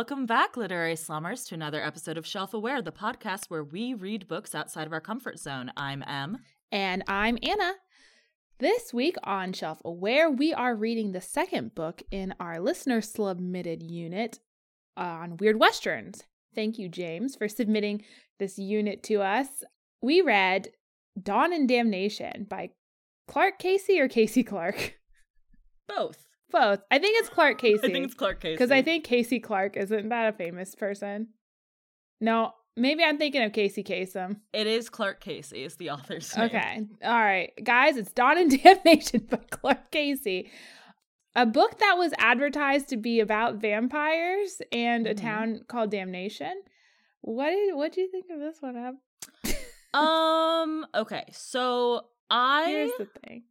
Welcome back, literary slummers, to another episode of Shelf Aware, the podcast where we read books outside of our comfort zone. I'm Em. And I'm Anna. This week on Shelf Aware, we are reading the second book in our listener submitted unit on Weird Westerns. Thank you, James, for submitting this unit to us. We read Dawn and Damnation by Clark Casey or Casey Clark? Both. Both. I think it's Clark Casey. I think it's Clark Casey. Because I think Casey Clark isn't that a famous person? No, maybe I'm thinking of Casey Kasem. it is Clark Casey, is the author's name. Okay. All right. Guys, it's Dawn and Damnation by Clark Casey. A book that was advertised to be about vampires and a Mhm. town called Damnation. What did what do you think of this one, Ab? Um, okay. So I Here's the thing.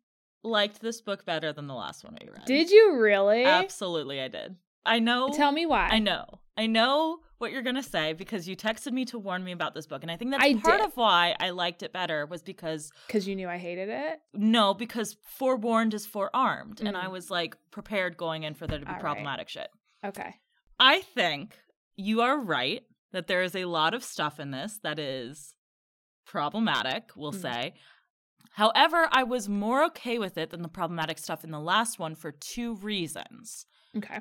Liked this book better than the last one we read. Did you really? Absolutely, I did. I know. Tell me why. I know. I know what you're gonna say because you texted me to warn me about this book, and I think that's I part did. of why I liked it better was because Because you knew I hated it. no, because forewarned is forearmed, and I Mm. was like prepared going in for there to be All right. problematic shit. Okay. I think you are right that there is a lot of stuff in this that is problematic, we'll Mm. say. However, I was more okay with it than the problematic stuff in the last one for two reasons. Okay.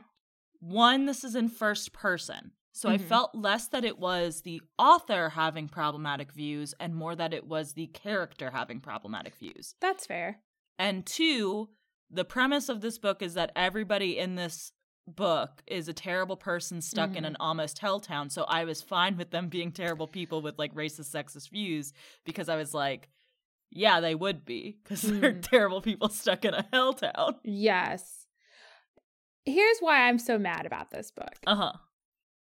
One, this is in first person. So I Mhm. felt less that it was the author having problematic views and more that it was the character having problematic views. That's fair. And two, the premise of this book is that everybody in this book is a terrible person stuck in Mhm. an almost hell town. So I was fine with them being terrible people with like racist, sexist views because I was like, yeah, they would be because they're Mm. terrible people stuck in a hell town. Yes. Here's why I'm so mad about this book. Uh huh.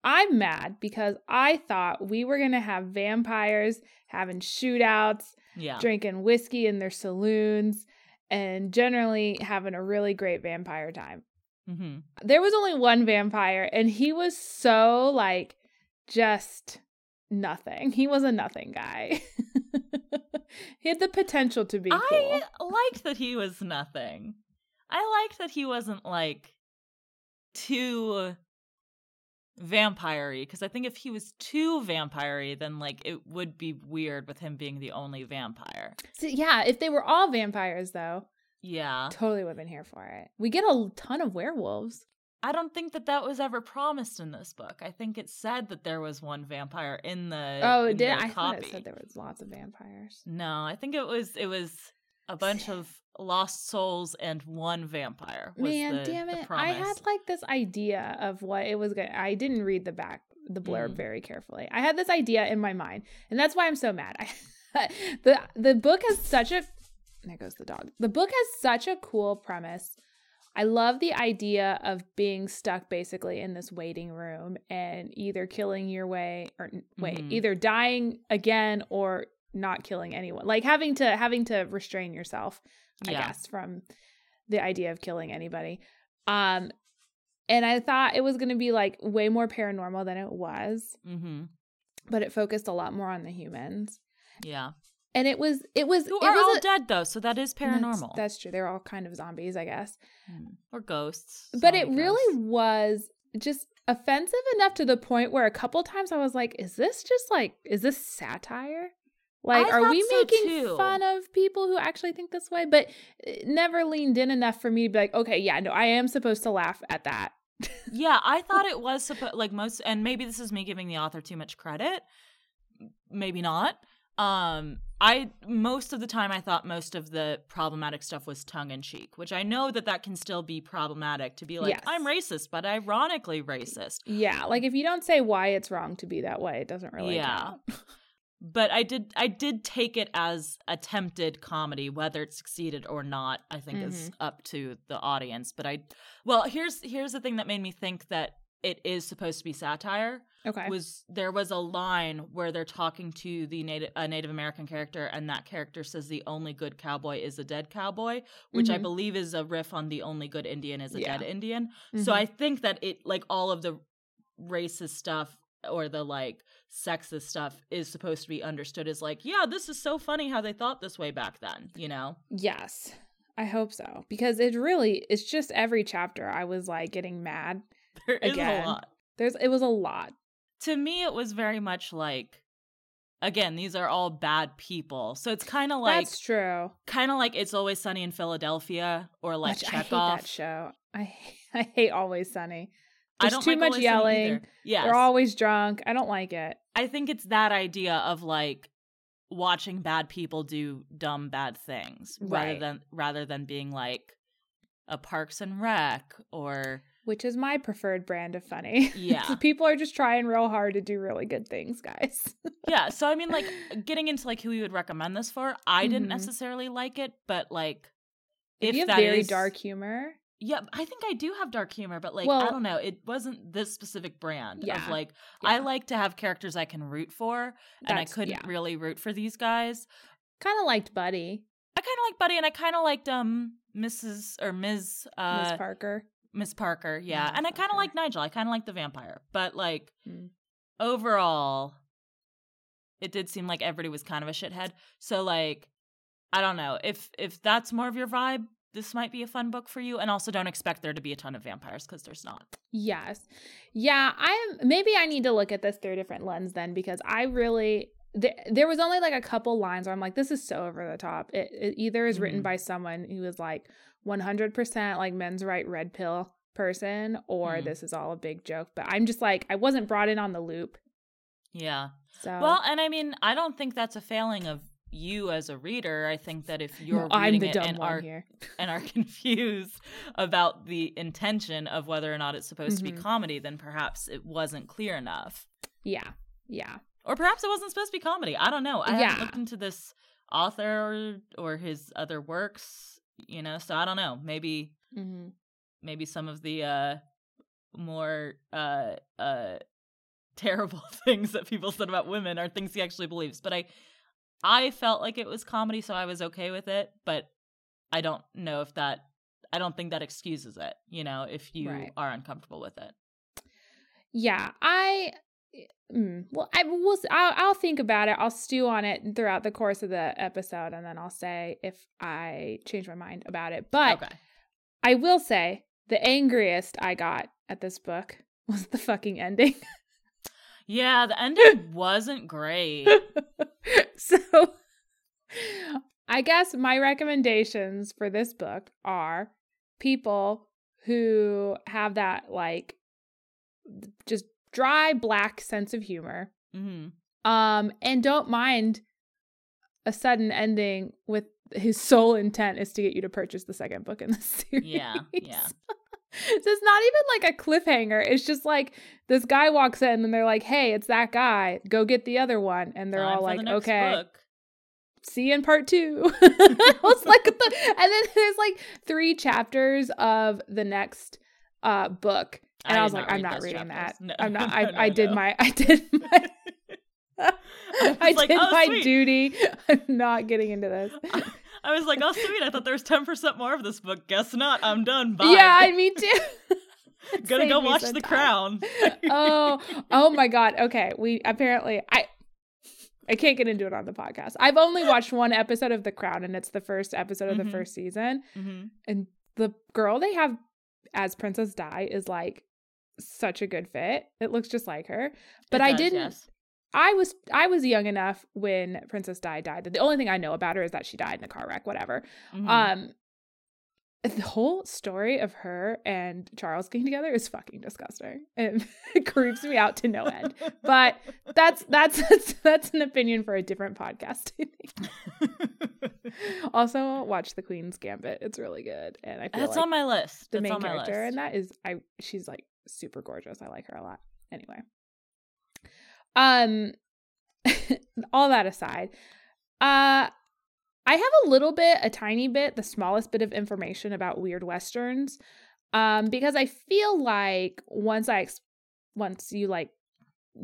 I'm mad because I thought we were going to have vampires having shootouts, Yeah. drinking whiskey in their saloons, and generally having a really great vampire time. hmm There was only one vampire, and he was so like just nothing. He was a nothing guy. he had the potential to be cool. I liked that he was nothing. I liked that he wasn't like too vampire-y because I think if he was too vampire-y, then like it would be weird with him being the only vampire. So, yeah, if they were all vampires, though, Yeah. totally would have been here for it. We get a ton of werewolves. I don't think that that was ever promised in this book. I think it said that there was one vampire in the Oh, it did. I thought it said there was lots of vampires. No, I think it was it was a bunch of lost souls and one vampire. Was Man, the, damn it! I had like this idea of what it was going. to I didn't read the back the blurb Mm. very carefully. I had this idea in my mind, and that's why I'm so mad. I, the The book has such a there goes the dog. The book has such a cool premise. I love the idea of being stuck basically in this waiting room and either killing your way or wait, Mhm. either dying again or not killing anyone. Like having to having to restrain yourself, I Yeah. guess, from the idea of killing anybody. Um and I thought it was going to be like way more paranormal than it was, Mm-hmm. but it focused a lot more on the humans. Yeah. And it was it was Who it are was all a- dead though, so that is paranormal. That's, true. They're all kind of zombies, I guess. Mm. Or ghosts. But it zombie really was just offensive enough to the point where a couple times I was like, is this just like is this satire? Like, I are we so, making too. fun of people who actually think this way? But it never leaned in enough for me to be like, okay, yeah, no, I am supposed to laugh at that. Yeah, I thought it was supposed like most and maybe this is me giving the author too much credit. Maybe not. Um I most of the time I thought most of the problematic stuff was tongue in cheek, which I know that that can still be problematic to be like Yes. I'm racist, but ironically racist. Yeah, like if you don't say why it's wrong to be that way, it doesn't really Yeah. but I did I did take it as attempted comedy, whether it succeeded or not. I think is up to the audience. But I, well, here's here's the thing that made me think that it is supposed to be satire. Okay. Was there was a line where they're talking to the native a Native American character, and that character says the only good cowboy is a dead cowboy, which I Mhm. believe is a riff on the only good Indian is a Yeah. dead Indian. So Mhm. I think that it like all of the racist stuff or the like sexist stuff is supposed to be understood as like, yeah, this is so funny how they thought this way back then, you know? Yes, I hope so because it really it's just every chapter I was like getting mad. There is Again. a lot. There's it was a lot. To me, it was very much like, again, these are all bad people. So it's kind of like, That's true. kind of like It's Always Sunny in Philadelphia or like Which I hate that show. I I hate Always Sunny. I There's don't too like much Always yelling. Yeah, They're always drunk. I don't like it. I think it's that idea of like watching bad people do dumb bad things rather than rather than being like a Parks and Rec or Which is my preferred brand of funny. Yeah. People are just trying real hard to do really good things, guys. yeah. So I mean, like getting into like who we would recommend this for, I didn't Mhm. necessarily like it, but like If, you have very is- dark humor, yeah, I think I do have dark humor, but like I don't know, it wasn't this specific brand Yeah, of like I like to have characters I can root for, and I couldn't yeah. really root for these guys. kind of liked Buddy, I kind of like Buddy, and I kind of liked um Mrs. or Ms. Uh, Miss Parker. Miss Parker, yeah, Miss and I kind of like Nigel. I kind of like the vampire, but like Mm. overall, it did seem like everybody was kind of a shithead. So like, I don't know if if that's more of your vibe. This might be a fun book for you, and also don't expect there to be a ton of vampires because there's not. Yes. Yeah, I am maybe I need to look at this through a different lens then because I really th- there was only like a couple lines where I'm like this is so over the top. It, it either is written Mhm. by someone who is like 100% like men's right red pill person or Mhm. this is all a big joke, but I'm just like I wasn't brought in on the loop. Yeah. So Well, and I mean, I don't think that's a failing of you as a reader. I think that if you're No, I'm reading the it and one are here. and are confused about the intention of whether or not it's supposed to Mhm. be comedy, then perhaps it wasn't clear enough. Yeah. Yeah. Or perhaps it wasn't supposed to be comedy. I don't know. I Yeah. haven't looked into this author or, his other works, you know, so I don't know. Maybe Mhm. maybe some of the uh more uh uh terrible things that people said about women are things he actually believes. But I I felt like it was comedy, so I was okay with it, but I don't know if that I don't think that excuses it, you know, if you Right. are uncomfortable with it. Yeah, I mm, well, I will. I'll, I'll think about it. I'll stew on it throughout the course of the episode, and then I'll say if I change my mind about it. But okay. I will say the angriest I got at this book was the fucking ending. Yeah, the ending wasn't great. so I guess my recommendations for this book are people who have that like just dry black sense of humor hmm um and don't mind a sudden ending with his sole intent is to get you to purchase the second book in the series. Yeah, yeah. so it's not even like a cliffhanger. It's just like this guy walks in and they're like, "Hey, it's that guy. Go get the other one." And they're Time all like, "Okay, book. see you in part 2." I was like the, and then there's like 3 chapters of the next uh book. And I, did was like, I'm not reading chapters. that. No, I'm not I no, I did no. my I did my was I like, did "Oh, my sweet." duty. I'm not getting into this. I was like, oh sweet, I thought there was ten percent more of this book. Guess not. I'm done. Bye. Yeah, I me too. Gonna go watch The. Crown. oh, oh my god. Okay, we apparently I I can't get into it on the podcast. I've only watched one episode of The Crown, and it's the first episode of Mhm. the first season. hmm And the girl they have as Princess Di is like such a good fit. It looks just like her. But I didn't. I was I was young enough when Princess Di died. That the only thing I know about her is that she died in a car wreck. Whatever. Mm-hmm. Um, the whole story of her and Charles getting together is fucking disgusting. and It creeps me out to no end. But that's that's that's, that's an opinion for a different podcast. Also, watch The Queen's Gambit. It's really good, and I feel That's like on my list. the That's main on my character, list. and that is I. She's like super gorgeous. I like her a lot. Anyway, um, all that aside, uh, I have a little bit, a tiny bit, the smallest bit of information about weird westerns, um, because I feel like once I, ex- once you like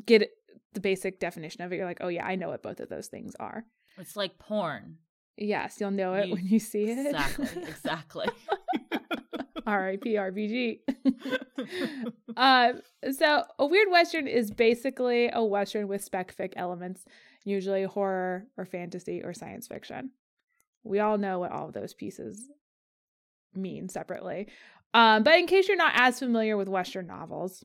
get the basic definition of it, you're like, oh yeah, I know what both of those things are. It's like porn. Yes, you'll know it You- when you see it. Exactly. Exactly. R.I.P. RBG. uh, so a weird western is basically a western with spec fic elements, usually horror or fantasy or science fiction. We all know what all of those pieces mean separately. Um, but in case you're not as familiar with western novels,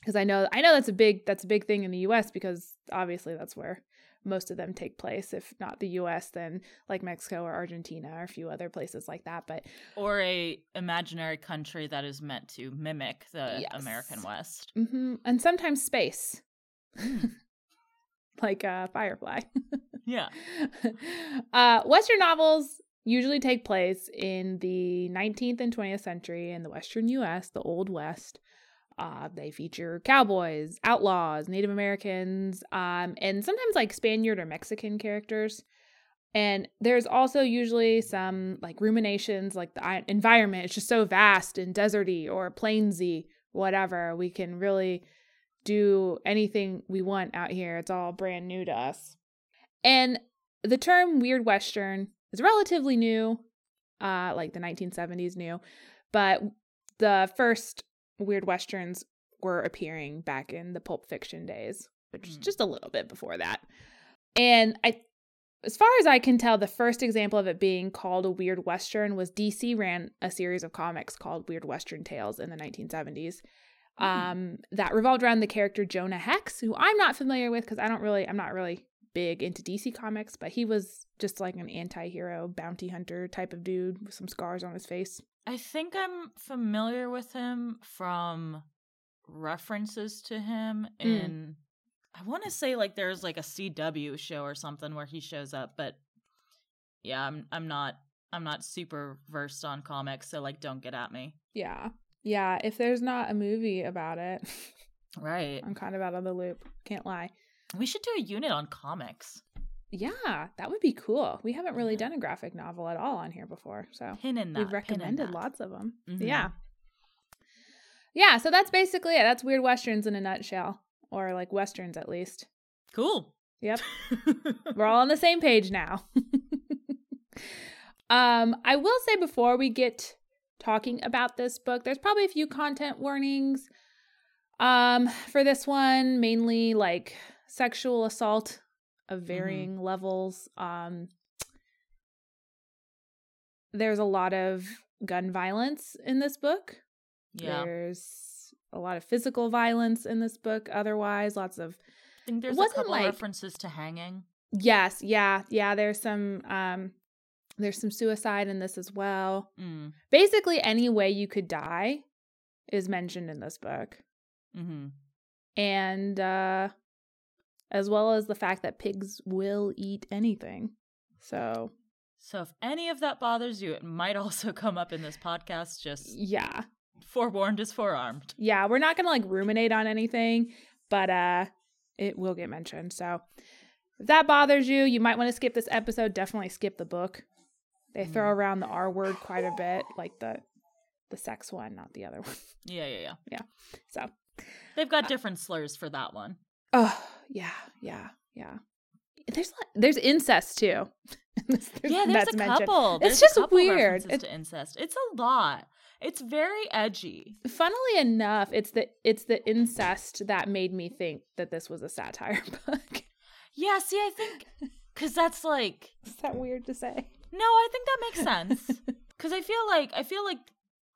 because I know I know that's a big that's a big thing in the US because obviously that's where most of them take place if not the US then like Mexico or Argentina or a few other places like that but or a imaginary country that is meant to mimic the Yes. American West. mhm, and sometimes space Mm. like uh Firefly Yeah. uh, Western novels usually take place in the 19th and 20th century in the Western U.S., the Old West. Uh, they feature cowboys, outlaws, Native Americans, um, and sometimes like Spaniard or Mexican characters. And there's also usually some like ruminations, like the environment It's just so vast and deserty or plainsy, whatever. We can really do anything we want out here. It's all brand new to us. And the term weird western is relatively new, uh, like the 1970s new, but the first weird westerns were appearing back in the pulp fiction days, which is Mm. just a little bit before that. And I as far as I can tell, the first example of it being called a weird western was DC ran a series of comics called Weird Western Tales in the 1970s. Hmm. Um, that revolved around the character Jonah Hex, who I'm not familiar with because I don't really, I'm not really big into DC comics, but he was just like an anti-hero bounty hunter type of dude with some scars on his face. I think I'm familiar with him from references to him Mm. in I want to say like there's like a CW show or something where he shows up, but yeah, I'm I'm not I'm not super versed on comics, so like don't get at me. Yeah. Yeah, if there's not a movie about it, Right. I'm kind of out of the loop. Can't lie. We should do a unit on comics. Yeah, that would be cool. We haven't really done a graphic novel at all on here before, so Pin in that. we've recommended lots of them. Mhm. Yeah. Yeah, so that's basically it. That's weird westerns in a nutshell, or like westerns at least. Cool. Yep. We're all on the same page now. um, I will say before we get talking about this book, there's probably a few content warnings. Um, for this one, mainly like sexual assault of varying levels. Um, there's a lot of gun violence in this book. yeah. There's a lot of physical violence in this book. Otherwise, lots of I think there's a couple like- references to hanging. Yes, yeah, yeah. There's some um there's some suicide in this as well. Mm. Basically any way you could die is mentioned in this book. hmm And uh as well as the fact that pigs will eat anything. So, So if any of that bothers you, it might also come up in this podcast. Just yeah. forewarned is forearmed. Yeah, we're not to like ruminate on anything, but uh it will get mentioned. So, if that bothers you, you might want to skip this episode. Definitely skip the book. They throw Mhm. around the R word quite a bit, like the the sex one, not the other one. Yeah, yeah, yeah, yeah. So, They've got Uh, different slurs for that one. Oh yeah, yeah, yeah. There's there's incest too. There's- yeah, there's a mentioned. couple. It's There's just a couple weird. It's incest. It's a lot. It's very edgy. Funnily enough, it's the it's the incest that made me think that this was a satire book. Yeah, see, I think because that's like Is that weird to say? no, I think that makes sense. Because I feel like I feel like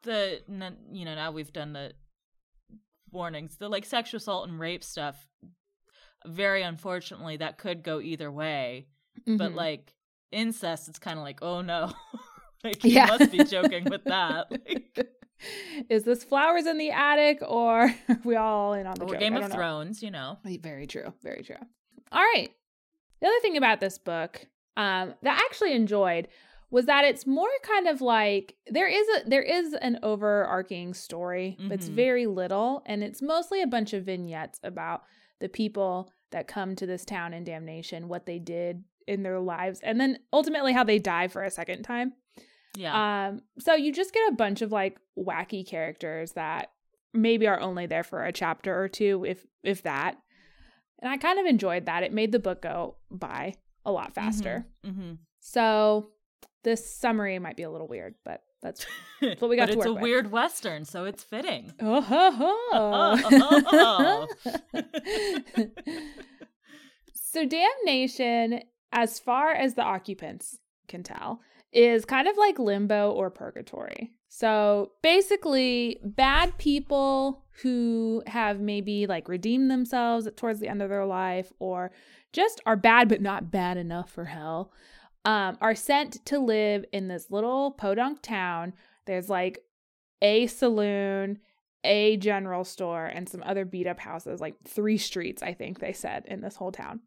the you know now we've done the warnings, the like sexual assault and rape stuff. Very unfortunately, that could go either way. But Mhm. like incest, it's kind of like oh no, like you Yeah. must be joking with that. Like, Is this flowers in the attic or are we all in on the or joke? Game of know. Thrones, you know. Very true. Very true. All right. The other thing about this book um, that I actually enjoyed was that it's more kind of like there is a there is an overarching story, but it's Mhm. very little, and it's mostly a bunch of vignettes about the people that come to this town in damnation, what they did in their lives, and then ultimately how they die for a second time. Yeah. Um, so you just get a bunch of like wacky characters that maybe are only there for a chapter or two, if if that. And I kind of enjoyed that. It made the book go by a lot faster. hmm So this summary might be a little weird, but that's what we got but to it's a with. weird western, so it's fitting. oh, ho, ho. so damnation, as far as the occupants can tell, is kind of like limbo or purgatory. So basically, bad people who have maybe like redeemed themselves towards the end of their life or just are bad but not bad enough for hell um, are sent to live in this little podunk town. There's like a saloon, a general store, and some other beat up houses, like three streets, I think they said, in this whole town.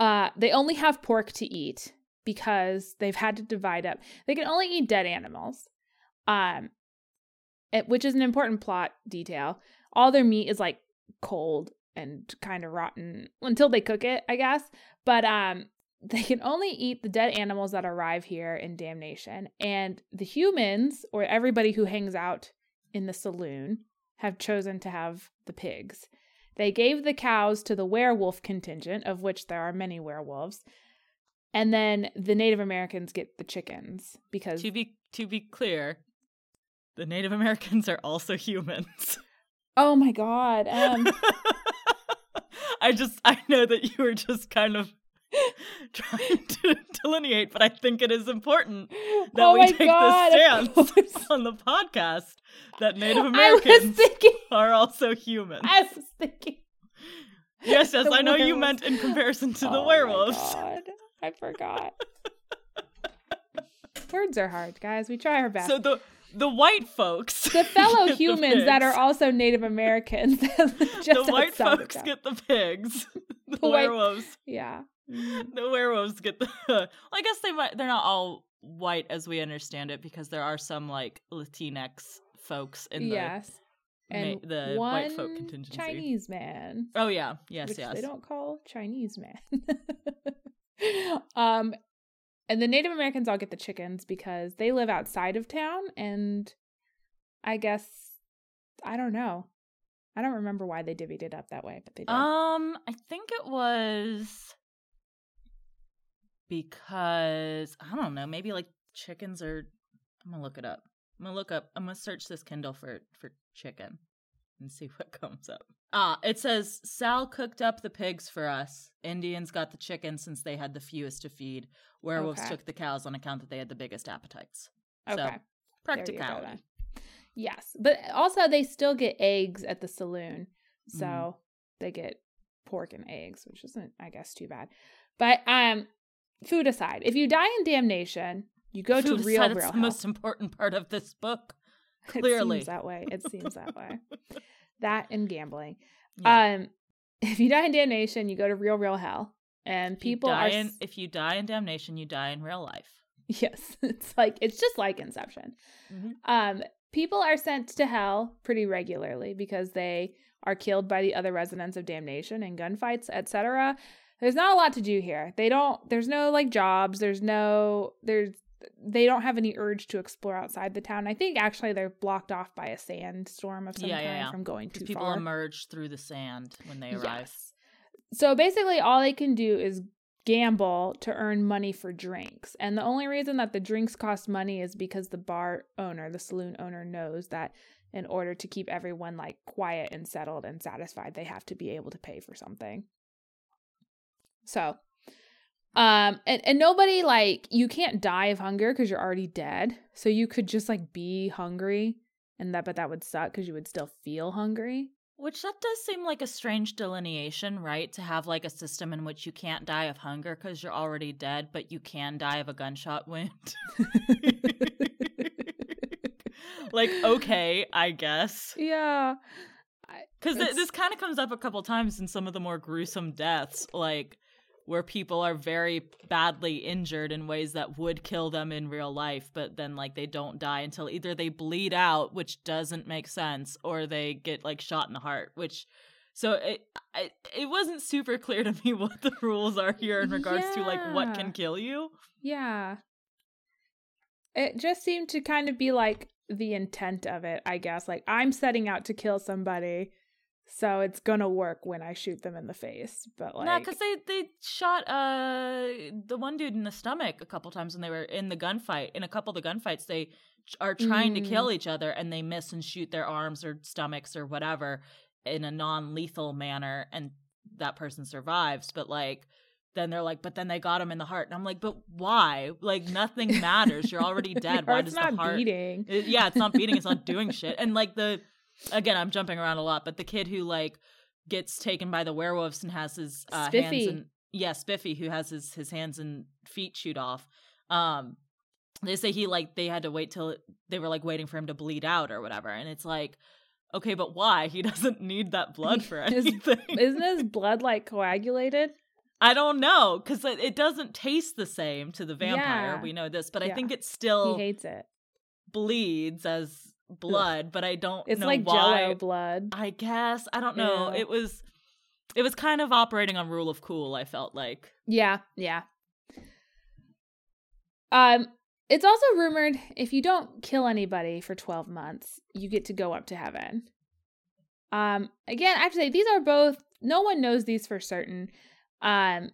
Uh, they only have pork to eat because they've had to divide up. They can only eat dead animals, um, it, which is an important plot detail. All their meat is like cold and kind of rotten until they cook it, I guess. But um, they can only eat the dead animals that arrive here in damnation. And the humans, or everybody who hangs out in the saloon, have chosen to have the pigs. They gave the cows to the werewolf contingent, of which there are many werewolves. And then the Native Americans get the chickens because To be to be clear, the Native Americans are also humans. Oh my god. Um I just I know that you were just kind of trying to delineate, but I think it is important that oh we take god. this stance on the podcast that Native Americans thinking are also humans. I was thinking yes, yes, I know you meant in comparison to the Oh my werewolves. God, I forgot. Words are hard, guys. We try our best. So the the white folks, the fellow get the humans that are also Native Americans just the white folks get the pigs. The, The white- werewolves, yeah. the werewolves get the. well, I guess they might. They're not all white as we understand it because there are some like Latinx folks in the yes. ma- And the one white folk contingency. Chinese man. Oh yeah, yes, yes. they don't call Chinese man. um, and the Native Americans all get the chickens because they live outside of town, and I guess I don't know. I don't remember why they divvied it up that way, but they did. Um, I think it was because I don't know, maybe like chickens are. I'm gonna look it up. I'm gonna look up. I'm gonna search this Kindle for for chicken and see what comes up. Ah, it says Sal cooked up the pigs for us. Indians got the chickens since they had the fewest to feed. Werewolves Okay. took the cows on account that they had the biggest appetites. okay. So There you go practicality. Yes, but also they still get eggs at the saloon, so Mhm. they get pork and eggs, which isn't, I guess, too bad. But um, food aside, if you die in damnation, you go Food to real, aside, real hell. the most important part of this book. It Clearly. seems that way. It seems that way. That and gambling. Yeah. Um, if you die in damnation, you go to real, real hell, and people are. in, if you die in damnation, you die in real life. Yes, it's like it's just like Inception. Mhm. Um, people are sent to hell pretty regularly because they are killed by the other residents of damnation in gunfights, etc. There's not a lot to do here. They don't. There's no like jobs. There's no. There's. They don't have any urge to explore outside the town. I think actually they're blocked off by a sandstorm of some Yeah, kind yeah, yeah. from going too people far. emerge through the sand when they arrive. Yes. So basically, all they can do is gamble to earn money for drinks. And the only reason that the drinks cost money is because the bar owner, the saloon owner, knows that in order to keep everyone like quiet and settled and satisfied, they have to be able to pay for something. So, um, and, and nobody like you can't die of hunger because you're already dead. So you could just like be hungry, and that but that would suck because you would still feel hungry. Which that does seem like a strange delineation, right? To have like a system in which you can't die of hunger because you're already dead, but you can die of a gunshot wound. like, okay, I guess. Yeah. Because th- this kind of comes up a couple times in some of the more gruesome deaths, like where people are very badly injured in ways that would kill them in real life, but then like they don't die until either they bleed out, which doesn't make sense, or they get like shot in the heart, which. So it, I, it wasn't super clear to me what the rules are here in regards to like what can kill you. Yeah. It just seemed to kind of be like the intent of it, I guess. Like, I'm setting out to kill somebody, so it's gonna work when I shoot them in the face. But, like, Nah, because they they shot uh the one dude in the stomach a couple times when they were in the gunfight. In a couple of the gunfights, they are trying to Mm. kill each other and they miss and shoot their arms or stomachs or whatever in a non-lethal manner, and that person survives. But like. Then they're like, but then they got him in the heart, and I'm like, but why? Like nothing matters. You're already dead. Why does the heart? beating. It- yeah, it's not beating. It's not doing shit. And like the again, I'm jumping around a lot, but the kid who like gets taken by the werewolves and has his uh, hands and yeah, Spiffy, who has his his hands and feet shoot off. Um, they say he like they had to wait till they were like waiting for him to bleed out or whatever, and it's like, okay, but why? He doesn't need that blood for anything. Isn't his blood like coagulated? I don't know because it, it doesn't taste the same to the vampire. Yeah. We know this, but I think it still He hates it. bleeds as blood. But I don't It's know like why. jello blood. I guess I don't know. Yeah. It was it was kind of operating on rule of cool. I felt like Yeah, yeah. Um, it's also rumored if you don't kill anybody for 12 months, you get to go up to heaven. Um, again, I have to say these are both no one knows these for certain. Um,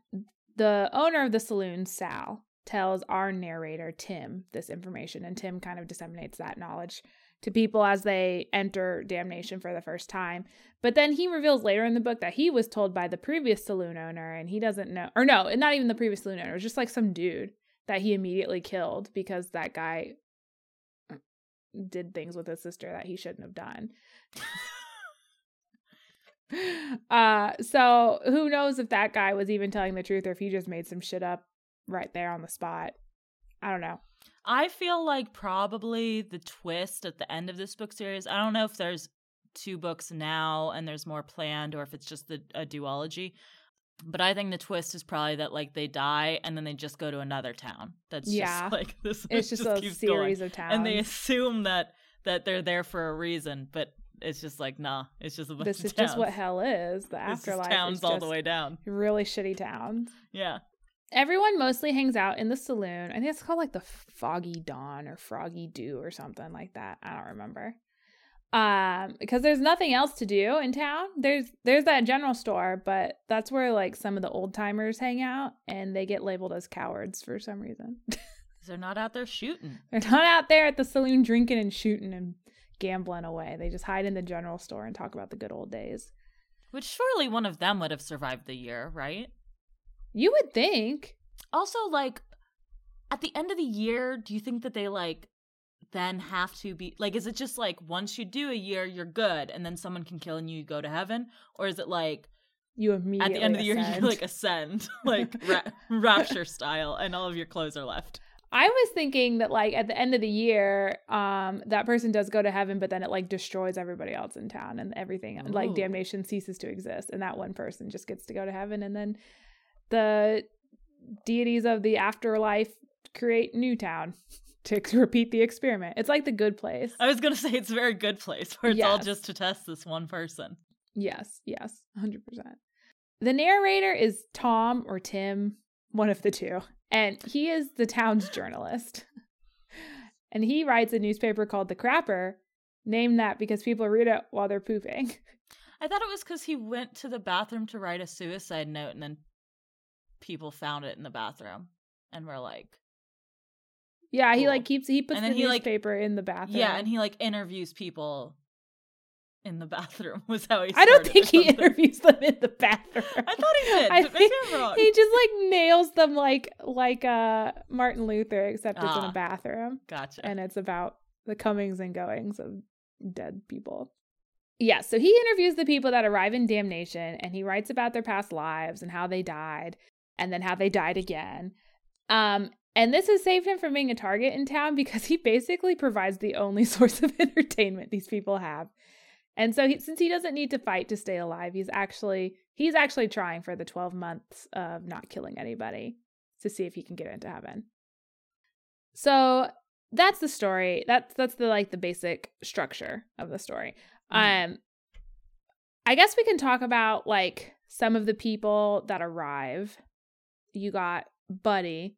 the owner of the saloon, Sal, tells our narrator, Tim, this information, and Tim kind of disseminates that knowledge to people as they enter damnation for the first time. But then he reveals later in the book that he was told by the previous saloon owner and he doesn't know, or no, not even the previous saloon owner, it was just like some dude that he immediately killed because that guy did things with his sister that he shouldn't have done. uh so who knows if that guy was even telling the truth or if he just made some shit up right there on the spot. I don't know. I feel like probably the twist at the end of this book series. I don't know if there's two books now and there's more planned, or if it's just the, a duology. But I think the twist is probably that like they die and then they just go to another town. That's Yeah. just like this. It's just, a keeps going. series of towns. and they assume that that they're there for a reason, but it's just like nah, it's just a bunch this is towns. just what hell is. The This is afterlife towns is all the way down. really shitty towns. Yeah, Everyone mostly hangs out in the saloon. I think it's called like the Foggy Dawn or Froggy Dew or something like that. I don't remember. Um, because there's nothing else to do in town. There's there's that general store, but that's where like some of the old timers hang out, and they get labeled as cowards for some reason. they're not out there shooting. They're not out there at the saloon drinking and shooting and gambling away. They just hide in the general store and talk about the good old days. Which surely one of them would have survived the year, right? You would think. Also, like at the end of the year, do you think that they like then have to be like? Is it just like once you do a year, you're good, and then someone can kill and you go to heaven, or is it like You immediately at the end of the year you like ascend, like ra- rapture style, and all of your clothes are left? I was thinking that like at the end of the year, um, that person does go to heaven, but then it like destroys everybody else in town and everything like damnation ceases to exist, and that one person just gets to go to heaven, and then the deities of the afterlife create new town to repeat the experiment. It's like the good place. I was gonna say it's a very good place where it's all just to test this one person. Yes, yes, 100%. The narrator is Tom or Tim, one of the two, and he is the town's journalist. And he writes a newspaper called The Crapper, named that because people read it while they're pooping. I thought it was because he went to the bathroom to write a suicide note, and then people found it in the bathroom and were like, Yeah, he like keeps he puts the he, like- newspaper in the bathroom. yeah, and he like interviews people in the bathroom. Was how he. I don't think he interviews them in the bathroom. I thought he did. I think wrong. He just like nails them like like uh Martin Luther, except it's in Ah. a bathroom. Gotcha. and it's about the comings and goings of dead people. Yeah, so he interviews the people that arrive in damnation and he writes about their past lives and how they died and then how they died again. Um and this has saved him from being a target in town because he basically provides the only source of entertainment these people have. And so he, since he doesn't need to fight to stay alive, he's actually he's actually trying for the 12 months of not killing anybody to see if he can get into heaven. So that's the story. That's that's the like the basic structure of the story. Mhm. Um I guess we can talk about like some of the people that arrive. You got Buddy,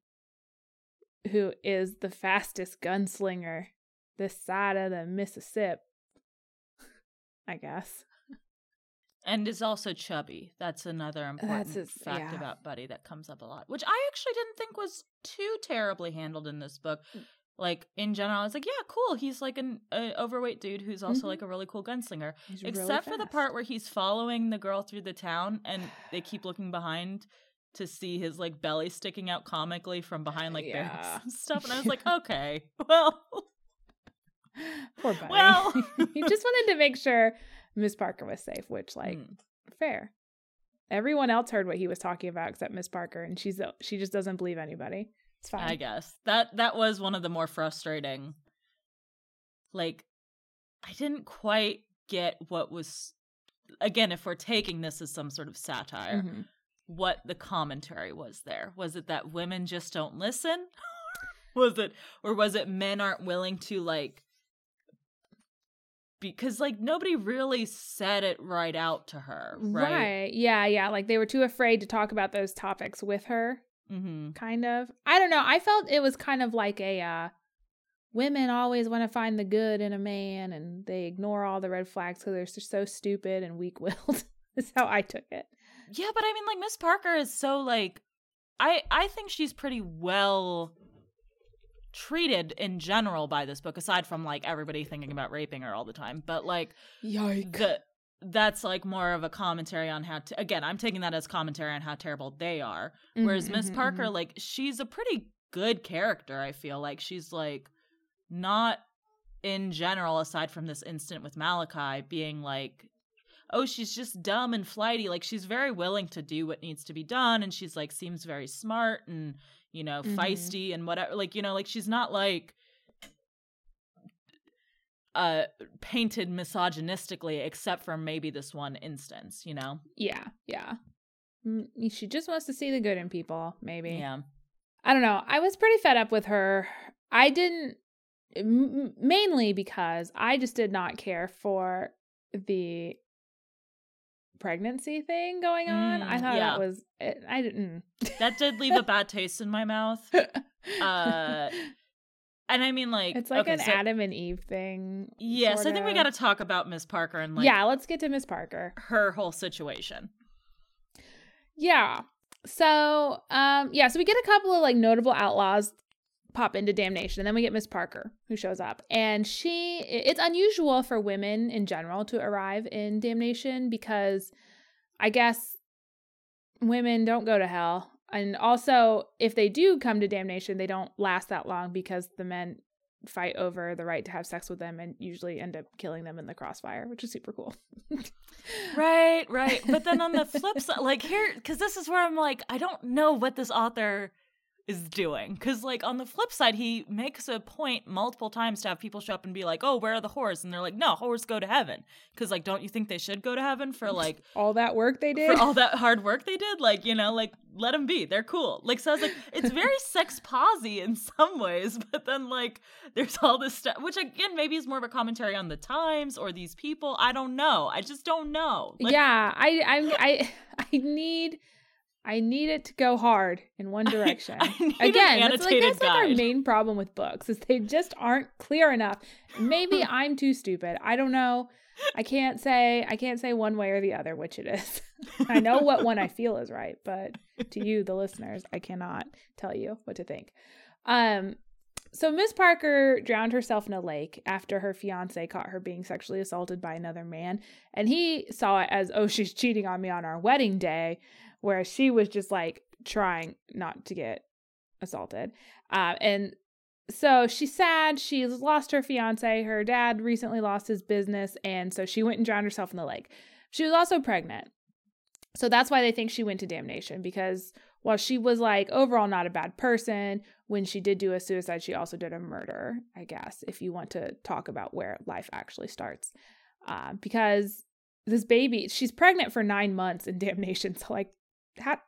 who is the fastest gunslinger this side of the Mississippi. I guess. and is also chubby. That's another important his- fact yeah. about Buddy that comes up a lot, which I actually didn't think was too terribly handled in this book. Mm. Like in general, I was like, yeah, cool. He's like an uh, overweight dude who's also Mhm. like a really cool gunslinger. He's really Except for the part where he's following the girl through the town and they keep looking behind to see his like belly sticking out comically from behind like Yeah. and stuff. And I was like, okay, well, Poor buddy. Well- he just wanted to make sure Miss Parker was safe, which like Mm. fair. Everyone else heard what he was talking about except Miss Parker, and she's she just doesn't believe anybody. It's fine. I guess that that was one of the more frustrating. Like, I didn't quite get what was. Again, if we're taking this as some sort of satire, Mhm. What the commentary was there. Was it that women just don't listen? was it or was it men aren't willing to like because like nobody really said it right out to her, right? Right. Yeah, yeah. Like they were too afraid to talk about those topics with her, Mm-hmm. kind of. I don't know. I felt it was kind of like a uh women always want to find the good in a man and they ignore all the red flags because they're so stupid and weak willed. Is how I took it. Yeah, but I mean like Miss Parker is so like I I think she's pretty well treated in general by this book aside from like everybody thinking about raping her all the time. But like Yikes. the that's like more of a commentary on how to again i'm taking that as commentary on how terrible they are mm, whereas miss mm-hmm, parker mm-hmm. like she's a pretty good character i feel like she's like not in general aside from this incident with malachi being like oh she's just dumb and flighty like she's very willing to do what needs to be done and she's like seems very smart and you know Mhm. feisty and whatever like you know like she's not like uh painted misogynistically except for maybe this one instance you know Yeah, yeah. She just wants to see the good in people, maybe. yeah I don't know. I was pretty fed up with her. I didn't, m- mainly because I just did not care for the pregnancy thing going on. I Mm, thought yeah. that was, it, I didn't. that did leave a bad taste in my mouth uh and i mean like it's like okay, an so- Adam and Eve thing. yes i think we got to talk about miss parker and like yeah, let's get to Miss Parker. her whole situation Yeah. So, um, yeah, so we get a couple of like notable outlaws pop into damnation, and then we get Miss Parker who shows up. And she it's unusual for women in general to arrive in damnation because I guess women don't go to hell. And also, if they do come to damnation, they don't last that long because the men fight over the right to have sex with them and usually end up killing them in the crossfire, which is super cool. Right, right. But then on the flip side, like here, because this is where I'm like, I don't know what this author is doing. Because, like, on the flip side, he makes a point multiple times to have people show up and be like, oh, where are the whores? And they're like, no, whores go to heaven. Because, like, don't you think they should go to heaven for, like, All that work they did. for all that hard work they did? Like, you know, like, let them be. They're cool. Like, so I was like, it's very sex posy in some ways, but then, like, there's all this stuff, which, again, maybe is more of a commentary on the times or these people. I don't know. I just don't know. Like, yeah, I I'm I I need I need it to go hard in one direction. Need an Again, that's like that's like our main problem with books is they just aren't clear enough. Maybe I'm too stupid. I don't know. I can't say I can't say one way or the other which it is. I know what one I feel is right, but to you the listeners, I cannot tell you what to think. Um so Miss Parker drowned herself in a lake after her fiance caught her being sexually assaulted by another man, and he saw it as, "Oh, she's cheating on me on our wedding day," whereas she was just like trying not to get assaulted. Uh, and so she's sad. She's lost her fiance. Her dad recently lost his business, and so she went and drowned herself in the lake. She was also pregnant. So that's why they think she went to damnation because while she was like overall not a bad person, when she did do a suicide, she also did a murder, I guess, if you want to talk about where life actually starts. Uh, because this baby, she's pregnant for nine months in damnation. So, like, how,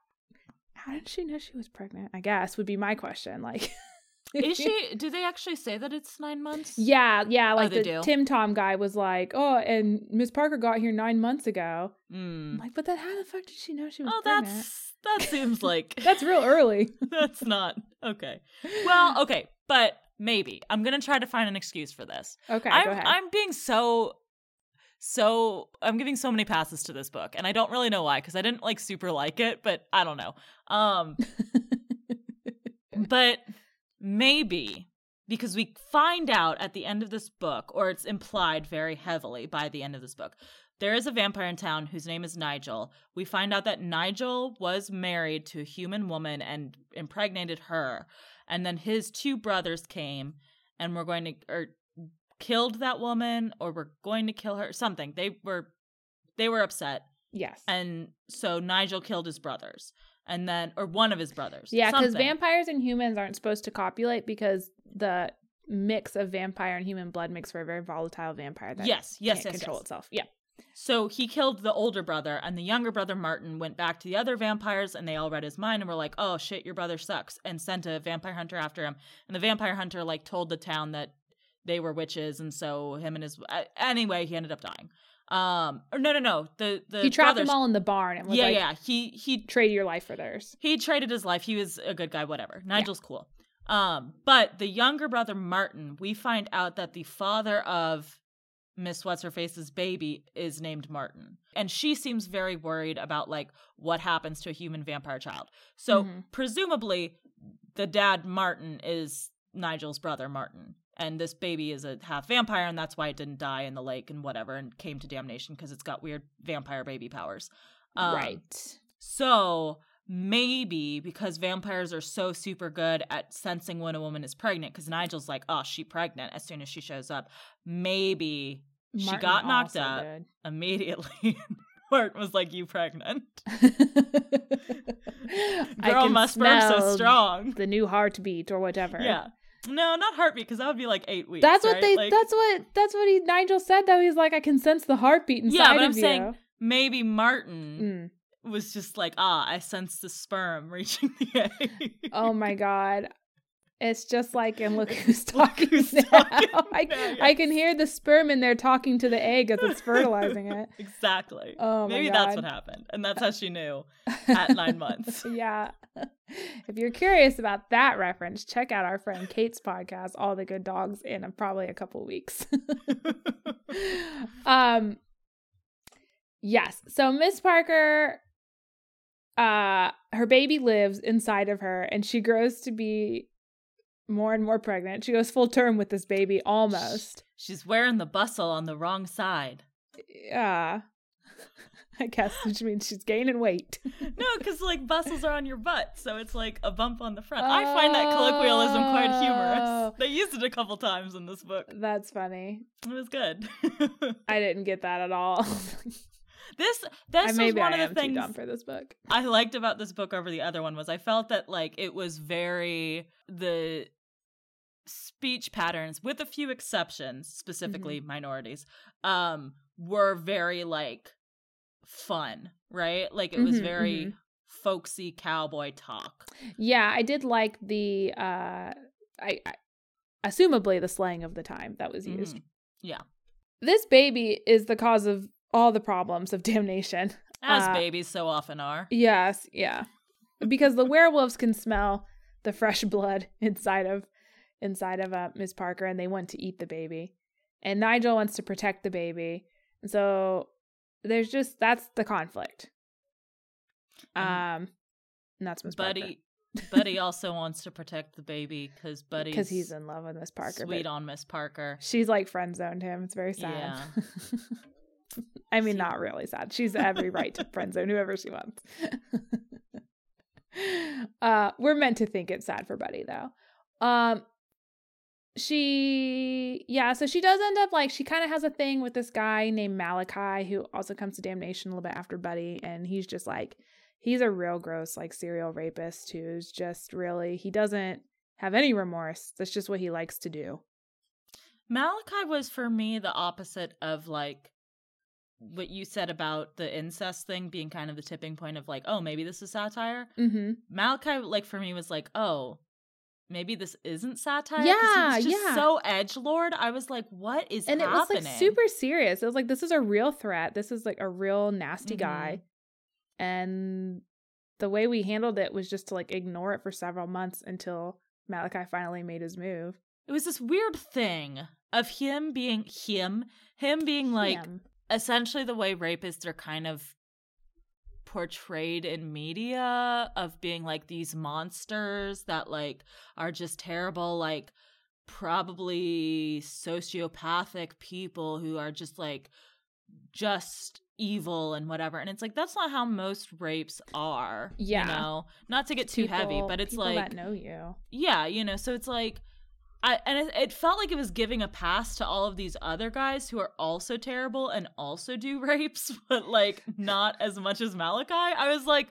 how did she know she was pregnant? I guess would be my question. Like, Is she? Do they actually say that it's nine months? Yeah, yeah. Like they the do? Tim Tom guy was like, oh, and Miss Parker got here nine months ago. I'm Mm. like, but then how the fuck did she know she was Oh, pregnant? that's that seems like That's real early. that's not okay. Well, okay, but maybe I'm gonna try to find an excuse for this. Okay, I'm go ahead. I'm being so so I'm giving so many passes to this book, and I don't really know why because I didn't like super like it, but I don't know. Um, but maybe because we find out at the end of this book, or it's implied very heavily by the end of this book, there is a vampire in town whose name is Nigel. We find out that Nigel was married to a human woman and impregnated her. And then his two brothers came and were going to, or killed that woman or were going to kill her. Something they were they were upset, Yes. and so Nigel killed his brothers, and then or one of his brothers. yeah, because vampires and humans aren't supposed to copulate because the mix of vampire and human blood makes for a very volatile vampire that Yes, yes, can't yes, control yes. itself. Yeah. So he killed the older brother, and the younger brother Martin went back to the other vampires, and they all read his mind and were like, "Oh shit, your brother sucks," and sent a vampire hunter after him. And the vampire hunter like told the town that they were witches, and so him and his uh, anyway, he ended up dying. Um, or no, no, no, the the he trapped brothers, them all in the barn and was yeah, like, yeah, he he trade your life for theirs. he traded his life. He was a good guy, whatever. Nigel's cool. Um, but the younger brother Martin, we find out that the father of Miss What's Her Face's baby is named Martin. And she seems very worried about like what happens to a human vampire child. So Mhm. presumably the dad Martin is Nigel's brother Martin. And this baby is a half vampire, and that's why it didn't die in the lake and whatever, and came to damnation because it's got weird vampire baby powers. Um, right. so maybe because vampires are so super good at sensing when a woman is pregnant, because Nigel's like, oh, she pregnant as soon as she shows up. Maybe she got knocked up did. immediately. Martin was like, you pregnant. Girl, my sperm's so strong. The new heartbeat or whatever. Yeah. No, not heartbeat, because that would be like eight weeks. That's what right? they. Like, that's what. That's what he. Nigel said though. He's like, I can sense the heartbeat inside Yeah, but I'm you. saying maybe Martin Mm. was just like, ah, I sense the sperm reaching the egg. Oh my god, it's just like and look who's talking who's now. talking I, now, I can hear the sperm in there talking to the egg as it's fertilizing it. exactly. Oh my Maybe god. that's what happened. And that's how she knew at nine months. yeah. If you're curious about that reference, check out our friend Kate's podcast, All the Good Dogs, in a, probably a couple weeks. um yes so miss parker uh her baby lives inside of her and she grows to be more and more pregnant she goes full term with this baby almost She's wearing the bustle on the wrong side. yeah i guess which means she's gaining weight No, because like bustles are on your butt, so it's like a bump on the front. I find that colloquialism quite humorous. Oh. They used it a couple times in this book. that's funny It was good. i didn't get that at all this this was one i of the things for this book I liked about this book over the other one was I felt that like it was very the speech patterns with a few exceptions, specifically Mm-hmm. minorities, um were very like fun, right? Like it was Mhm, very folksy cowboy talk. Yeah, I did like the uh I, I assumably the slang of the time that was used. Mhm. Yeah. This baby is the cause of all the problems of damnation. As Uh, babies so often are. Yes, yeah. Because the werewolves can smell the fresh blood inside of inside of uh, Miss Parker and they want to eat the baby. And Nigel wants to protect the baby. And so there's just that's the conflict. Um And and that's Miss. Buddy Buddy also wants to protect the baby because Buddy because he's in love with Miss Parker. sweet on Miss Parker. she's like friend zoned him. It's very sad. I mean, not really sad. She's every right to friend zone whoever she wants. uh, we're meant to think it's sad for Buddy though. Um, she yeah, so she does end up like she kind of has a thing with this guy named Malachi who also comes to damnation a little bit after Buddy, and he's just like he's a real gross like serial rapist who's just really he doesn't have any remorse. That's just what he likes to do. Malachi was for me the opposite of like what you said about the incest thing being kind of the tipping point of like, oh, maybe this is satire. Mm-hmm. Malachi, like for me, was like, oh, maybe this isn't satire. Yeah, he was just yeah. so edge lord. I was like, what is and happening? it was like super serious. It was like this is a real threat. This is like a real nasty Mhm. guy, and the way we handled it was just to like ignore it for several months until Malachi finally made his move. It was this weird thing of him being him, him being like Him. essentially the way rapists are kind of portrayed in media of being like these monsters that like are just terrible like probably sociopathic people who are just like just evil and whatever and it's like that's not how most rapes are Yeah. you know not to get too heavy but it's people like that know you. yeah, you know, so it's like I and it, it felt like it was giving a pass to all of these other guys who are also terrible and also do rapes, but like not as much as Malachi. I was like,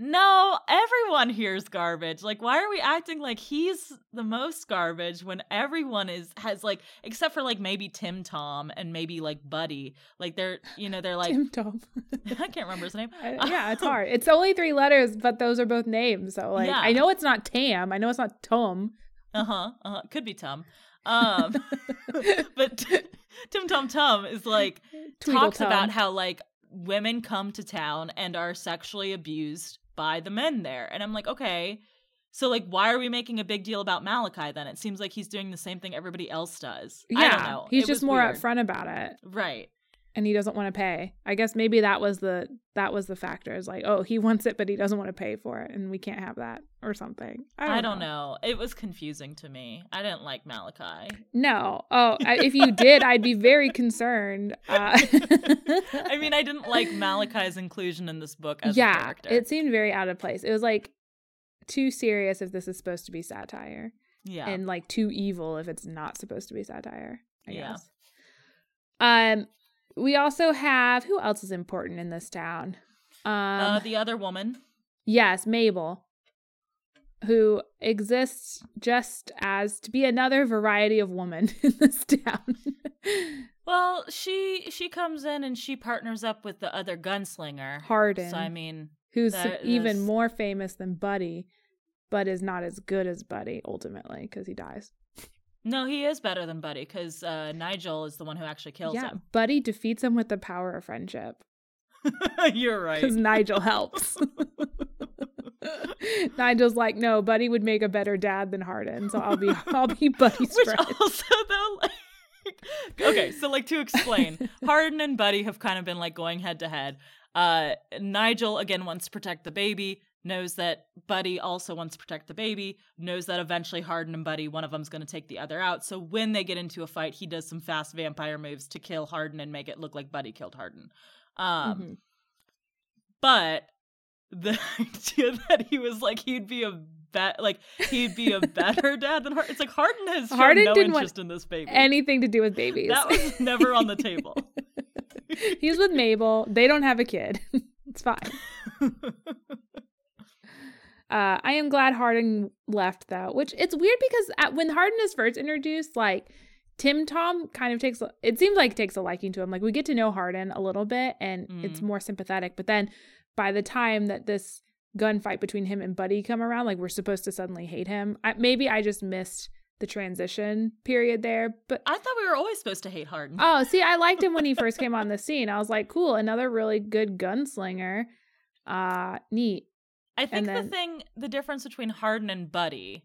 no, everyone here's garbage. Like, why are we acting like he's the most garbage when everyone is has like, except for like maybe Tim Tom and maybe like Buddy. Like they're, you know, they're like Tim Tom. I can't remember his name. I- yeah, it's hard. It's only three letters, but those are both names. So like, Yeah. I know it's not Tam. I know it's not Tom. Uh huh. Uh huh. Could be Tom. Um, but Tim Tom Tom is like talks Tweedletum. about how like women come to town and are sexually abused by the men there. And I'm like, okay. So like why are we making a big deal about Malachi then? It seems like he's doing the same thing everybody else does. Yeah, I don't know. he's It just more weird. upfront about it, Right. And he doesn't want to pay. I guess maybe that was the that was the factor. Is like, oh, he wants it, but he doesn't want to pay for it, and we can't have that or something. I don't, I don't know. It was confusing to me. I didn't like Malachi. No. Oh, I, if you did, I'd be very concerned. Uh, I mean, I didn't like Malachi's inclusion in this book as a character. it seemed very out of place. It was like too serious if this is supposed to be satire, yeah. and like too evil if it's not supposed to be satire. I Yeah. guess. Um, we also have who else is important in this town? Um, uh, the other woman. yes, Mabel, who exists just as to be another variety of woman in this town. Well, she she comes in and she partners up with the other gunslinger. Harden, So I mean, who's that even is- more famous than Buddy, but is not as good as Buddy ultimately because he dies. No, he is better than Buddy because uh, Nigel is the one who actually kills him. yeah, him. Buddy defeats him with the power of friendship You're right. because Nigel helps. Nigel's like, no, Buddy would make a better dad than Harden, so I'll be I'll be Buddy's Which friend. also though, like, okay, so like to explain, Harden and Buddy have kind of been like going head to head. Uh, Nigel again wants to protect the baby. Knows that Buddy also wants to protect the baby. Knows that eventually Harden and Buddy, one of them's going to take the other out. So when they get into a fight, he does some fast vampire moves to kill Harden and make it look like Buddy killed Harden. Um, Mhm. but the idea that he was like he'd be a bet like he'd be a better dad than Harden. It's like Harden has Harden no didn't want interest in this baby. Anything to do with babies. that was never on the table. He's with Mabel. They don't have a kid. it's fine. Uh, I am glad Harden left though, which it's weird because at, when Harden is first introduced, like Tim Tom kind of takes it seems like takes a liking to him. Like we get to know Harden a little bit and it's Mm. more sympathetic. But then by the time that this gunfight between him and Buddy come around, like we're supposed to suddenly hate him. I, maybe I just missed the transition period there, but I thought we were always supposed to hate Harden. Oh, see, I liked him when he first came on the scene. I was like, cool, another really good gunslinger. Uh, neat. I think then- the thing, the difference between Harden and Buddy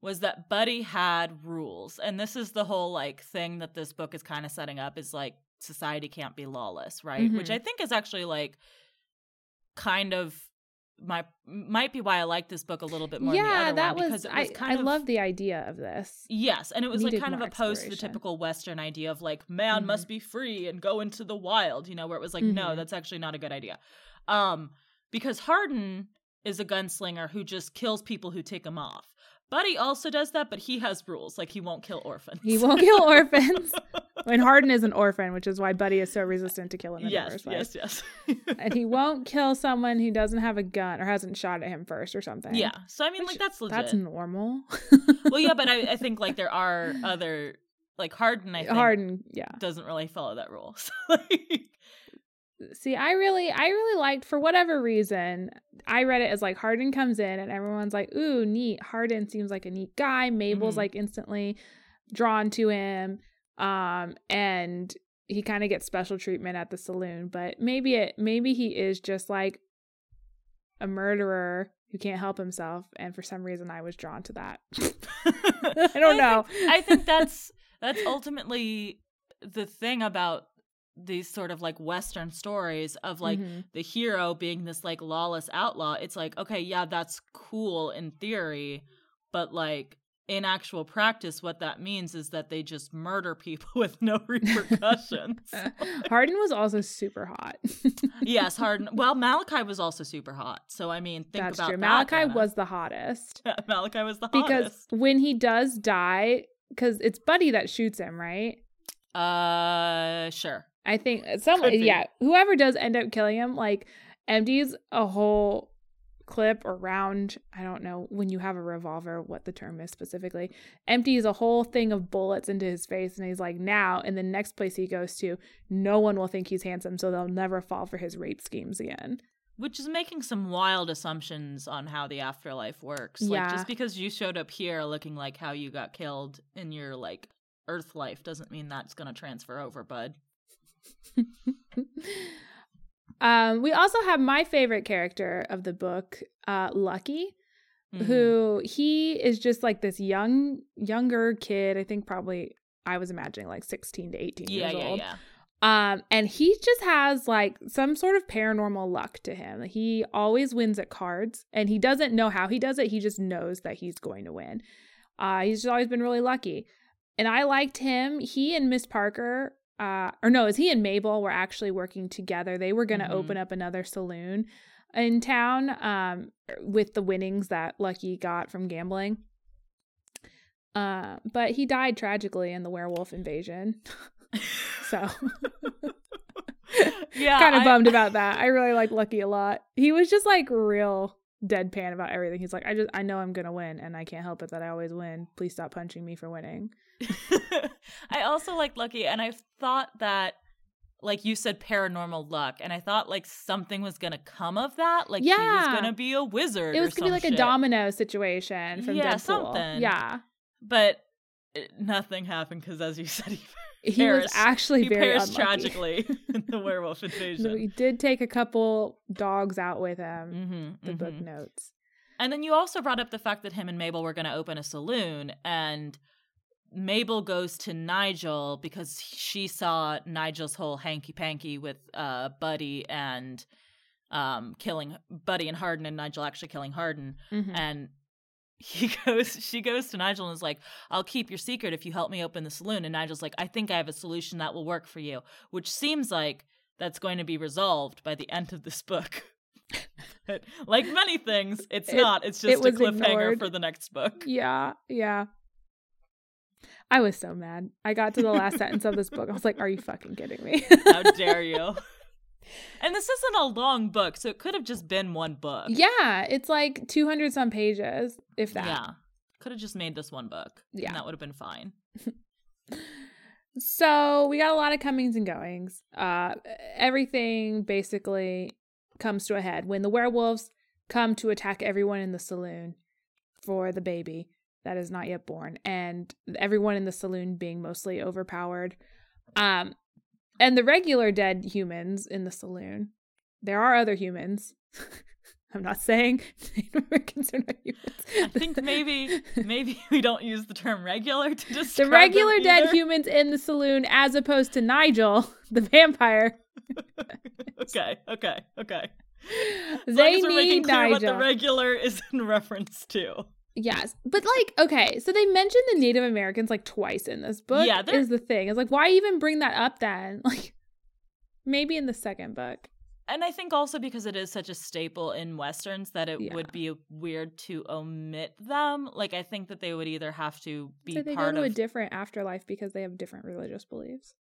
was that Buddy had rules. And this is the whole like thing that this book is kind of setting up is like society can't be lawless, right? Which Mhm. I think is actually like kind of my might be why I like this book a little bit more than the yeah, other that one was, was I, kind I of love the idea of this. Yes, and it was like kind of opposed to the typical Western idea of like man Mhm. must be free and go into the wild, you know, where it was like, no, Mhm. that's actually not a good idea. Um, because Harden is a gunslinger who just kills people who take him off. Buddy also does that, but he has rules, like he won't kill orphans. He won't kill orphans. when Harden is an orphan, which is why Buddy is so resistant to killing in the yes, first place. yes, yes. And he won't kill someone who doesn't have a gun or hasn't shot at him first or something. yeah. So I mean, Which- like that's legit. That's normal. well, yeah, but I, I think like there are other like Harden. I think Harden, yeah. doesn't really follow that rule. So, like, See, I really, I really liked for whatever reason. I read it as like Harden comes in and everyone's like, "Ooh, neat." Harden seems like a neat guy. Mabel's Mhm. like instantly drawn to him, um, and he kind of gets special treatment at the saloon. But maybe it, maybe he is just like a murderer who can't help himself, and for some reason, I was drawn to that. I don't know. Think, I think that's that's ultimately the thing about these sort of like Western stories of like Mhm. the hero being this like lawless outlaw. It's like, okay, yeah, that's cool in theory, but like in actual practice, what that means is that they just murder people with no repercussions. Harden was also super hot. yes, Harden. Well, Malachi was also super hot. So I mean, think That's about true. that, Malachi Anna. was the hottest Malachi was the hottest because when he does die, because it's Buddy that shoots him, right? Uh, sure. I think uh, someone, Could be. yeah, whoever does end up killing him, like empties a whole clip or round. I don't know when you have a revolver, what the term is specifically. Empties a whole thing of bullets into his face, and he's like, now, in the next place he goes to, no one will think he's handsome, so they'll never fall for his rape schemes again. Which is making some wild assumptions on how the afterlife works. Yeah. Like just because you showed up here looking like how you got killed in your like Earth life doesn't mean that's gonna transfer over, bud. um, we also have my favorite character of the book, uh, Lucky. Mhm. who he is just like this young younger kid i think probably i was imagining like 16 to 18 Yeah, years yeah, old yeah. um and he just has like some sort of paranormal luck to him he always wins at cards and he doesn't know how he does it he just knows that he's going to win uh he's just always been really lucky and i liked him he and miss parker uh or no is he and mabel were actually working together they were going to Mhm. open up another saloon in town um with the winnings that lucky got from gambling uh but he died tragically in the werewolf invasion so yeah. kind of bummed about that i really like lucky a lot he was just like real deadpan about everything he's like i just i know i'm gonna win and i can't help it that i always win please stop punching me for winning I also like Lucky, and I thought that, like you said, paranormal luck, and I thought like something was gonna come of that. Like he was gonna be a wizard. it was gonna be like a domino situation from Yeah, Deadpool. something. yeah but it, nothing happened because, as you said, he, he Paris- was actually he very unlucky. tragically in the werewolf So invasion. he did take a couple dogs out with him Mhm, the book mhm. notes And then you also brought up the fact that him and Mabel were going to open a saloon, and Mabel goes to Nigel because she saw Nigel's whole hanky panky with uh, Buddy and um, killing Buddy and Harden, and Nigel actually killing Harden. Mhm. And he goes, she goes to Nigel and is like, "I'll keep your secret if you help me open the saloon." And Nigel's like, "I think I have a solution that will work for you," which seems like that's going to be resolved by the end of this book. But like many things, it's It- not. It's it just a cliffhanger ignored. for the next book. Yeah, yeah. I was so mad. I got to the last sentence of this book. I was like, "Are you fucking kidding me?" How dare you? And this isn't a long book, so it could have just been one book. yeah, it's like 200 some pages, if that. Yeah. Could have just made this one book. Yeah. And that would have been fine. So we got a lot of comings and goings. Uh, everything basically comes to a head when the werewolves come to attack everyone in the saloon for the baby that is not yet born, and everyone in the saloon being mostly overpowered. Um, and the regular dead humans in the saloon. There are other humans. I'm not saying Native Americans are not humans. I think maybe maybe we don't use the term regular to describe the regular dead humans in the saloon as opposed to Nigel, the vampire. okay, okay, okay. As they as we're making need clear what the regular is in reference to. Yes. But like, okay, so they mentioned the Native Americans like twice in this book. Yeah, they're- is the thing. It's like, why even bring that up then? Like maybe in the second book. And I think also because it is such a staple in westerns that it Yeah. would be weird to omit them. Like I think that they would either have to be So they go part to of a different afterlife because they have different religious beliefs.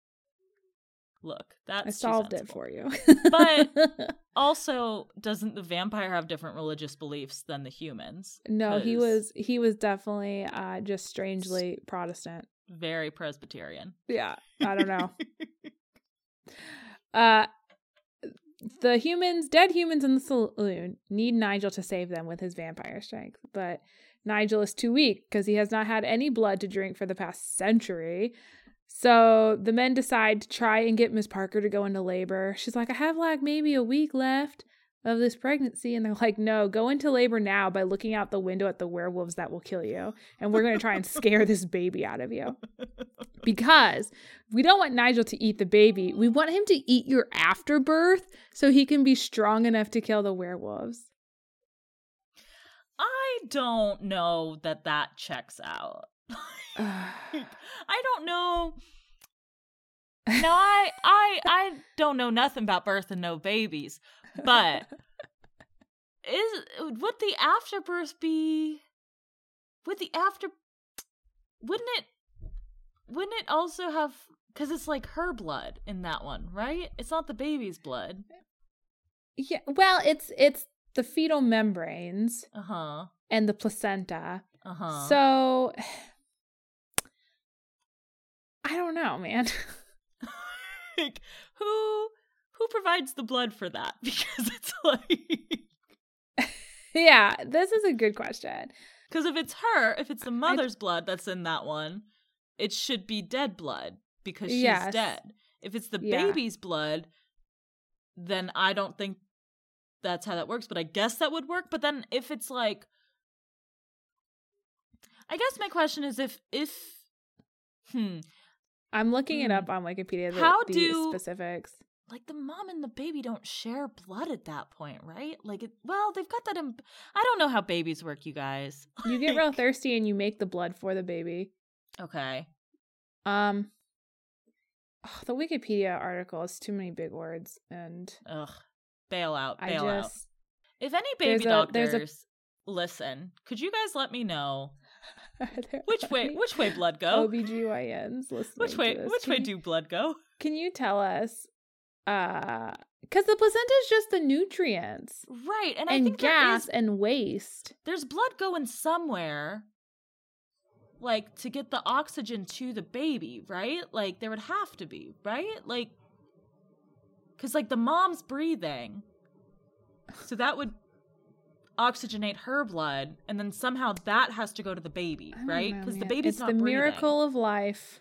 Look. That's I solved it for you. But- Also, doesn't the vampire have different religious beliefs than the humans? no, he was he was definitely uh just strangely Protestant. very Presbyterian. Yeah, I don't know. uh the humans, dead humans in the saloon, need Nigel to save them with his vampire strength, but Nigel is too weak because he has not had any blood to drink for the past century. So the men decide to try and get Miss Parker to go into labor. She's like, I have like maybe a week left of this pregnancy. And they're like, no, go into labor now by looking out the window at the werewolves that will kill you. And we're going to try and scare this baby out of you. Because we don't want Nigel to eat the baby. We want him to eat your afterbirth so he can be strong enough to kill the werewolves. I don't know that that checks out. I don't know. No, I I I don't know nothing about birth and no babies, but is would the afterbirth be? Would the after? Wouldn't it? Wouldn't it also have? Because it's like her blood in that one, right? It's not the baby's blood. yeah. Well, it's it's the fetal membranes Uh huh. and the placenta. Uh huh. So I don't know, man. like who who provides the blood for that? Because it's like yeah, this is a good question. because if it's her, if it's the mother's blood that's in that one, it should be dead blood because she's Yes. dead. If it's the Yeah. baby's blood, then I don't think that's how that works. But I guess that would work. But then if it's like, I guess my question is if if hmm I'm looking it Hmm. up on Wikipedia. The, How the do- specifics? like the mom and the baby don't share blood at that point, right? Like, it, well, they've got that. In, I don't know how babies work, you guys. You get real thirsty and you make the blood for the baby. Okay. Um, oh, the Wikipedia article is too many big words, and Ugh. Bail out. I Bail out. If any There's baby a- there's a- listen, could you guys let me know which way which way blood go? OBGYNs listening. which way which Can way you- do blood go? Can you tell us? Uh, because the placenta is just the nutrients Right, and, I and gas is- and waste. there's blood going somewhere, like to get the oxygen to the baby, right? Like there would have to be, right? Like, because like the mom's breathing, so that would oxygenate her blood, and then somehow that has to go to the baby, right? Because the baby's it's not the breathing. miracle of life.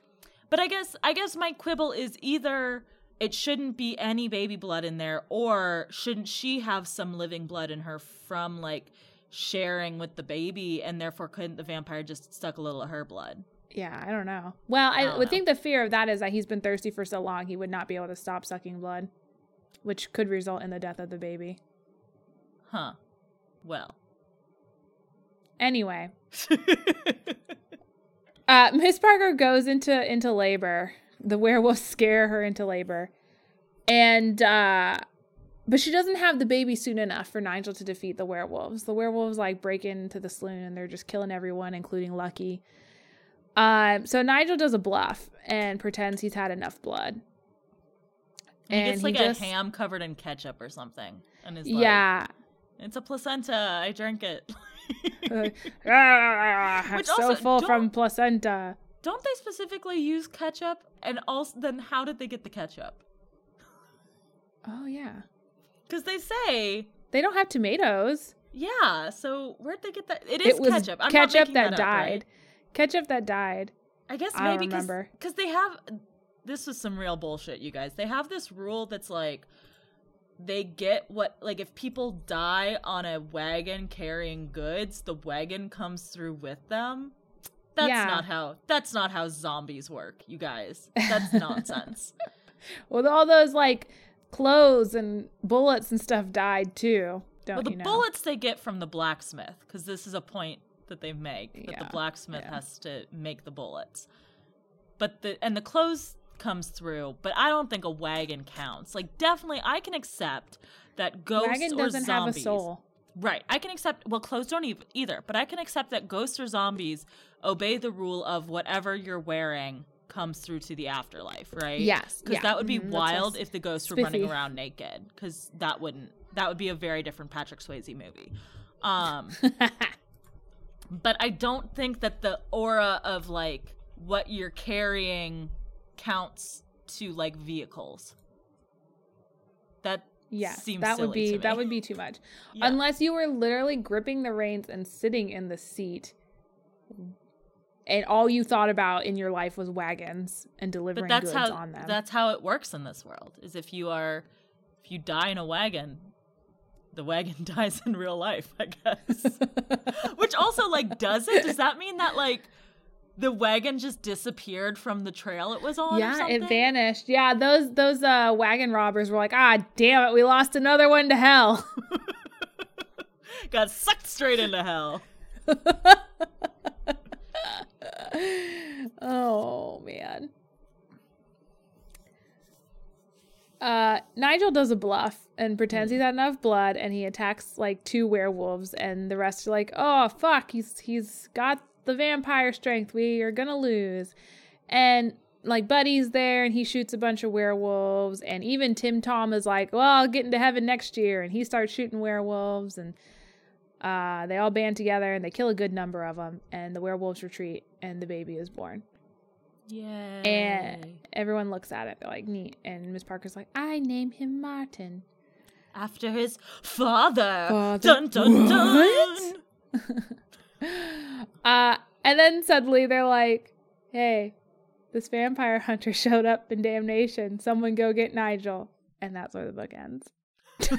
But I guess I guess my quibble is either it shouldn't be any baby blood in there, or shouldn't she have some living blood in her from like sharing with the baby, and therefore couldn't the vampire just suck a little of her blood? Yeah, I don't know. Well, I, I would know. think the fear of that is that he's been thirsty for so long he would not be able to stop sucking blood, which could result in the death of the baby. Huh. Well. Anyway, uh, Miss Parker goes into into labor. The werewolves scare her into labor, and uh, but she doesn't have the baby soon enough for Nigel to defeat the werewolves. The werewolves like break into the saloon and they're just killing everyone, including Lucky. Um, so Nigel does a bluff and pretends he's had enough blood. He gets like he a just- ham covered in ketchup or something. And is like, Yeah. It's a placenta. I drank it. Uh, ah, so also, full from placenta. Don't they specifically use ketchup? And also, then how did they get the ketchup? Oh yeah. Because they say They don't have tomatoes. Yeah, so where'd they get that? It is it was ketchup. I'm ketchup that, up, died. right? Ketchup that died. I guess I maybe remember. because they have. This was some real bullshit, you guys. They have this rule that's like they get what like if people die on a wagon carrying goods, the wagon comes through with them. That's Yeah. not how. That's not how zombies work, you guys. That's nonsense. Well, all those like clothes and bullets and stuff died too. Don't well, the you know? bullets they get from the blacksmith because this is a point that they make that Yeah, the blacksmith yeah. has to make the bullets. But the and the clothes comes through, but I don't think a wagon counts. Like definitely, I can accept that ghosts Wagon or doesn't have a soul. Right, I can accept. Well, clothes don't either, but I can accept that ghosts or zombies obey the rule of whatever you're wearing comes through to the afterlife, right? Yes, because yeah. that would be Mhm, wild if the ghosts were running around naked. Because that wouldn't. That would be a very different Patrick Swayze movie. Um, but I don't think that the aura of like what you're carrying counts to like vehicles. That yeah, seems that would be that would be too much. Yeah. Unless you were literally gripping the reins and sitting in the seat, and all you thought about in your life was wagons and delivering but that's goods how on them. that's how it works in this world. Is if you are if you die in a wagon, the wagon dies in real life, I guess. Which also like does it? Does that mean that like the wagon just disappeared from the trail it was on? yeah, it vanished. Yeah, those those uh, wagon robbers were like, ah, damn it, we lost another one to hell. Got sucked straight into hell. oh man. Uh, Nigel does a bluff and pretends he's had enough blood, and he attacks like two werewolves, and the rest are like, "Oh fuck, he's he's got the vampire strength. We are gonna lose." And like Buddy's there, and he shoots a bunch of werewolves, and even Tim Tom is like, "Well, I'll get into heaven next year," and he starts shooting werewolves, and uh, they all band together and they kill a good number of them, and the werewolves retreat, and the baby is born. Yeah. And everyone looks at it, they're like, neat. And Miss Parker's like, I name him Martin. After his father. Father- Dun dun What? dun. uh, and then suddenly they're like, hey, this vampire hunter showed up in Damnation. Someone go get Nigel. And that's where the book ends.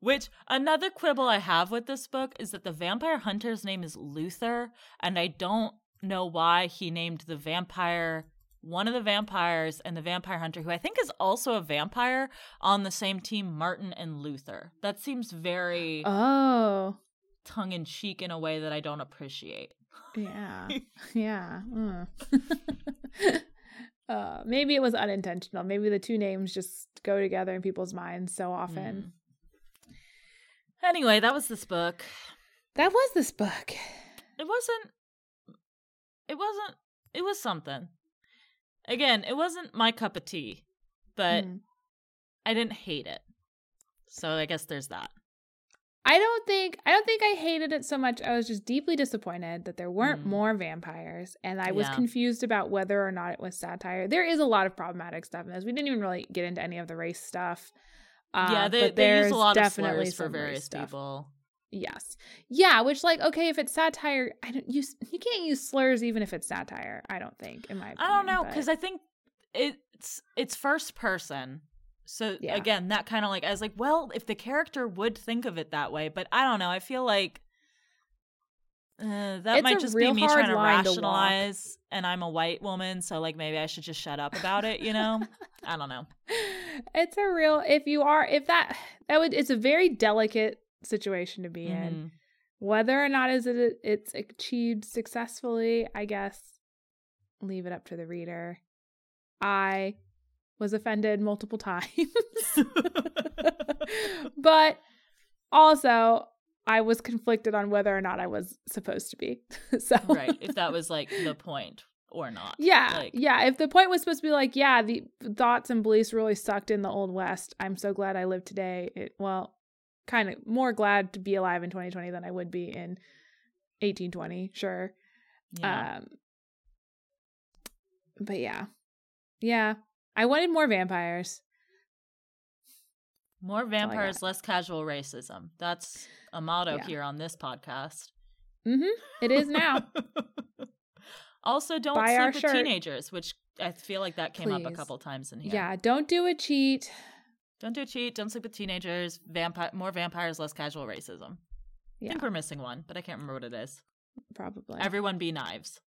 Which another quibble I have with this book is that the vampire hunter's name is Luther, and I don't know why he named the vampire one of the vampires and the vampire hunter, who I think is also a vampire, on the same team, Martin and Luther. That seems very Oh, tongue in cheek in a way that I don't appreciate. yeah. yeah. Mm. uh, maybe it was unintentional. Maybe the two names just go together in people's minds so often. Mm. Anyway, that was this book. That was this book. It wasn't. It wasn't. It was something. Again, it wasn't my cup of tea, but Mm. I didn't hate it. So I guess there's that. I don't think I don't think I hated it so much. I was just deeply disappointed that there weren't Mm. more vampires, and I was Yeah. confused about whether or not it was satire. There is a lot of problematic stuff in this. We didn't even really get into any of the race stuff. Uh, yeah, they, but they use there's a lot of slurs for various stuff. people. Yes, yeah. Which, like, okay, if it's satire, I don't use. You can't use slurs even if it's satire. I don't think, in my opinion. I don't know because I think it's it's first person. So Yeah. again, that kind of like I was like, well, if the character would think of it that way, but I don't know. I feel like uh, that It's might just be me trying to line to rationalize, and I'm a white woman, so like maybe I should just shut up about it. You know? I don't know. it's a real. If you are, if that that would, it's a very delicate situation to be in. Mhm. Whether or not is it it's achieved successfully, I guess leave it up to the reader. I was offended multiple times. but also I was conflicted on whether or not I was supposed to be. so right. If that was like the point or not. yeah, Like, yeah. If the point was supposed to be like, yeah, the thoughts and beliefs really sucked in the old west. I'm so glad I live today. It well, kind of more glad to be alive in 2020 than I would be in 1820. Sure. yeah. Um, but yeah, yeah. I wanted more vampires. More vampires, less casual racism. That's a motto Yeah. here on this podcast. Mm-hmm. It is now. also, don't Buy sleep with shirt. teenagers, which I feel like that came up a couple times in here. yeah. Don't do a cheat. Don't do a cheat. Don't sleep with teenagers. Vampire, more vampires, less casual racism. I think we're missing one, but I can't remember what it is. probably. Everyone be knives.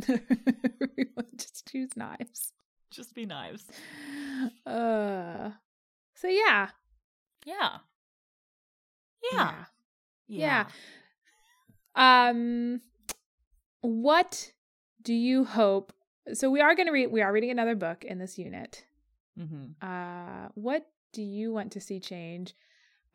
Everyone just choose knives. Just be knives. Uh. So yeah. Yeah. Yeah. Yeah. Um what do you hope so we are going to read we are reading another book in this unit. hmm Uh what do you want to see change?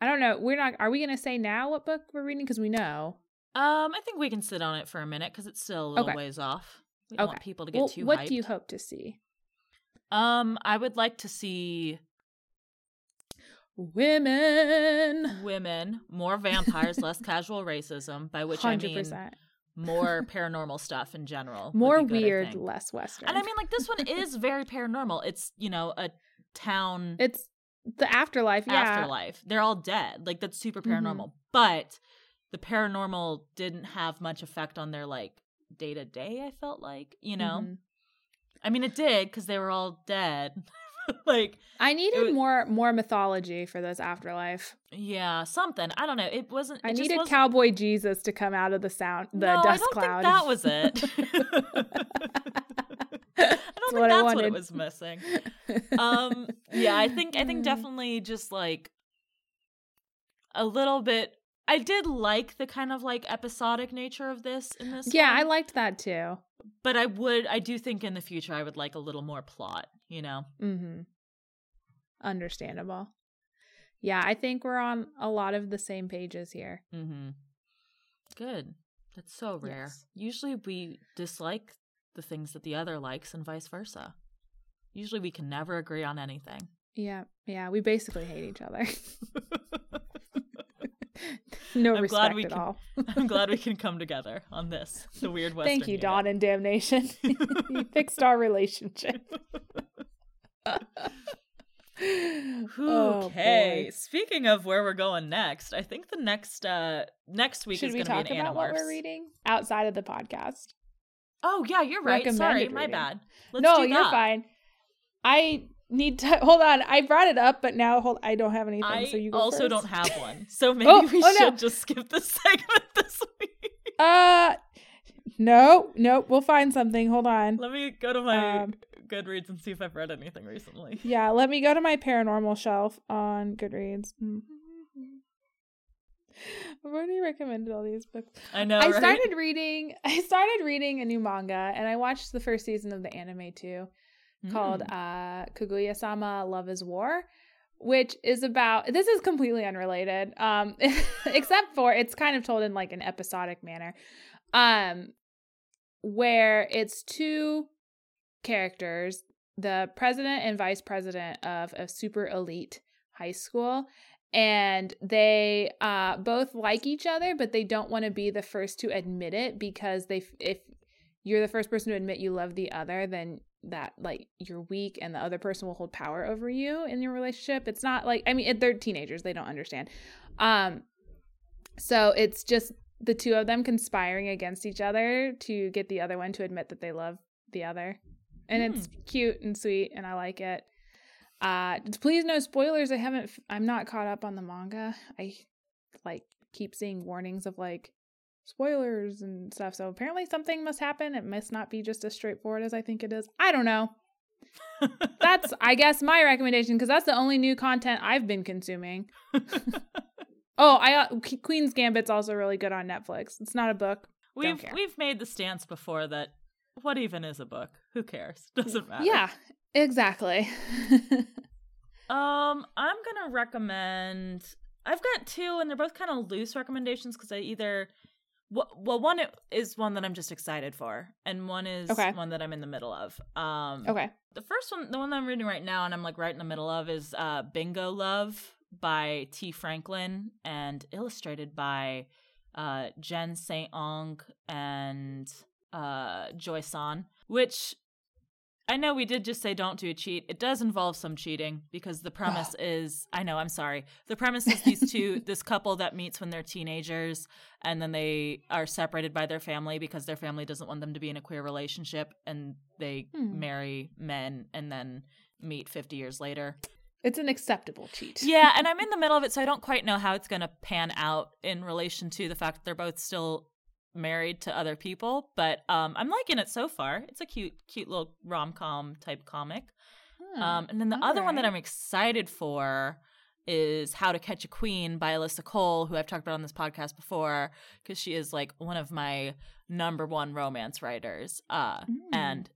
I don't know. We're not are we going to say now what book we're reading cuz we know. Um, I think we can sit on it for a minute because it's still a little Okay. ways off. We don't want people to get Well, too what hyped. do you hope to see? Um, I would like to see Women. women, more vampires, less casual racism, by which I mean more paranormal stuff in general. More good, weird, less western. And I mean, like this one is very paranormal. It's you know a town it's the afterlife, yeah. afterlife. They're all dead. Like that's super Mhm. paranormal. But the paranormal didn't have much effect on their like day to day. I felt like you know. Mhm. I mean, it did because they were all dead. like I needed was- more more mythology for this afterlife. yeah, something. I don't know. It wasn't. I it just needed wasn't- cowboy Jesus to come out of the sound the no, dust I don't cloud. think that was it. I don't think what I that's what wanted. it was missing. Um, yeah, I think I think Mm. definitely just like a little bit. I did like the kind of like episodic nature of this in this. Yeah, I liked that too. But I would I do think in the future I would like a little more plot, you know. Mm-hmm. Understandable. Yeah, I think we're on a lot of the same pages here. Mm-hmm. Good. That's so rare. Yes. Usually we dislike the things that the other likes and vice versa. Usually we can never agree on anything. Yeah, yeah, we basically hate each other. no I'm respect glad we at can- all. I'm glad we can come together on this. The weird Western. Thank you, unit. Dawn and Damnation. you fixed our relationship. Oh, okay. boy. Speaking of where we're going next, I think the next uh next week Should is we going to be an about what we're reading outside of the podcast? Oh yeah, you're right. Sorry, Recommended my bad. Let's no, you're fine. I need to hold on. I brought it up, but now hold. I don't have anything. I so you also first. don't have one, so maybe Oh, we oh, no. should just skip this segment this week. Uh, no, no. We'll find something. Hold on. Let me go to my Um, Goodreads and see if I've read anything recently. Yeah, let me go to my paranormal shelf on Goodreads. Mm. I've already recommended all these books. I know. I right? started reading. I started reading a new manga, and I watched the first season of the anime too, called Mm. uh, Kaguya-sama: Love Is War, which is about. This is completely unrelated, um, except for it's kind of told in like an episodic manner, um, where it's two characters, the president and vice president of a super elite high school and they uh both like each other but they don't want to be the first to admit it because they if you're the first person to admit you love the other then that like you're weak and the other person will hold power over you in your relationship. It's not like i mean it- they're teenagers they don't understand. Um so it's just the two of them conspiring against each other to get the other one to admit that they love the other. And it's cute and sweet and i like it. Uh please no spoilers. I haven't I'm not caught up on the manga. I like keep seeing warnings of like spoilers and stuff so apparently something must happen it must not be just as straightforward as i think it is i don't know that's i guess my recommendation because that's the only new content i've been consuming oh i uh, queen's gambit's also really good on netflix it's not a book we've we've made the stance before that what even is a book? Who cares? Doesn't matter. yeah exactly Um, I'm gonna recommend. I've got two, and they're both kind of loose recommendations because I either. Well, one is one that I'm just excited for, and one is Okay. one that I'm in the middle of. Um, okay the first one, the one that I'm reading right now, and I'm like right in the middle of, is uh, Bingo Love by Tee Franklin and illustrated by uh, Jenn St-Onge and uh, Joy San, which I know we did just say don't do a cheat. It does involve some cheating because the premise is I know, I'm sorry. The premise is these two, this couple that meets when they're teenagers and then they are separated by their family because their family doesn't want them to be in a queer relationship and they Hmm. marry men and then meet 50 years later. it's an acceptable cheat Yeah, and I'm in the middle of it, so I don't quite know how it's going to pan out in relation to the fact that they're both still married to other people. But um, I'm liking it so far. It's a cute, cute little rom com type comic. Hmm. Um, and then the other one that. I'm excited for is How to Catch a Queen by Alyssa Cole, who I've talked about on this podcast before, because she is like one of my number one romance writers. Uh, Mm. And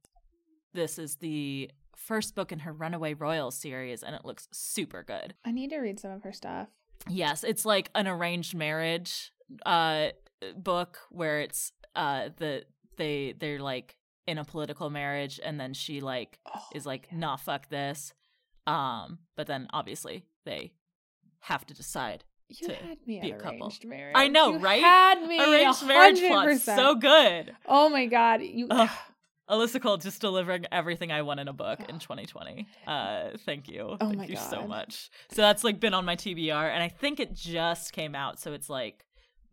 this is the first book in her Runaway Royal series, and it looks super good. I need to read some of her stuff. Yes, it's like an arranged marriage uh book where it's uh the they they're like in a political marriage and then she like Oh, is like yeah. nah fuck this. Um but then obviously they have to decide. you to had me be a couple. arranged marriage. I know, You right? Had me Arranged marriage plot so good. Oh my god, you. Ugh. Alyssa Cole just delivering everything I want in a book in 2020. Uh, thank you. Oh thank my you so much. So that's like been on my TBR, and I think it just came out, so it's like